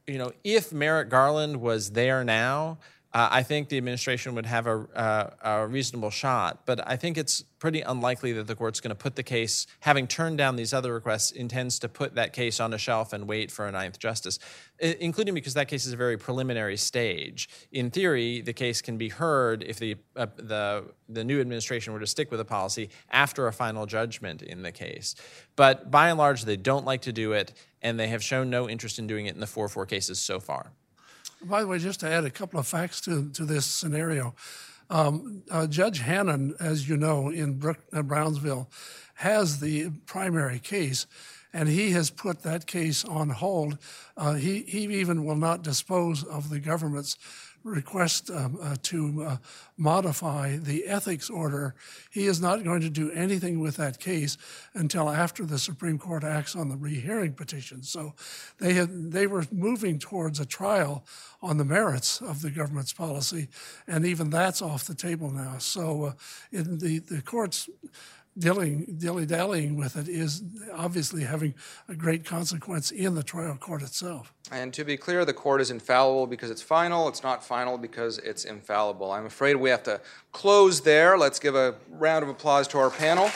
you know, if Merrick Garland was there now, uh, I think the administration would have a, uh, a, reasonable shot. But I think it's pretty unlikely that the court's going to put the case, having turned down these other requests, intends to put that case on a shelf and wait for a ninth justice, including because that case is a very preliminary stage. In theory, the case can be heard if the, uh, the, the new administration were to stick with the policy after a final judgment in the case. But by and large, they don't like to do it, and they have shown no interest in doing it in the 4 4 cases so far. By the way, just to add a couple of facts to, to this scenario, um, uh, Judge Hanen, as you know, in Brook, uh, Brownsville, has the primary case, and he has put that case on hold. Uh, he, he even will not dispose of the government's request um, uh, to uh, modify the ethics order. He is not going to do anything with that case until after the Supreme Court acts on the rehearing petition. So they had they were moving towards a trial on the merits of the government's policy, and even that's off the table now. So uh, in the the courts dilly, dilly-dallying with it is obviously having a great consequence in the trial court itself. And to be clear, the court is infallible because it's final. It's not final because it's infallible. I'm afraid we have to close there. Let's give a round of applause to our panel.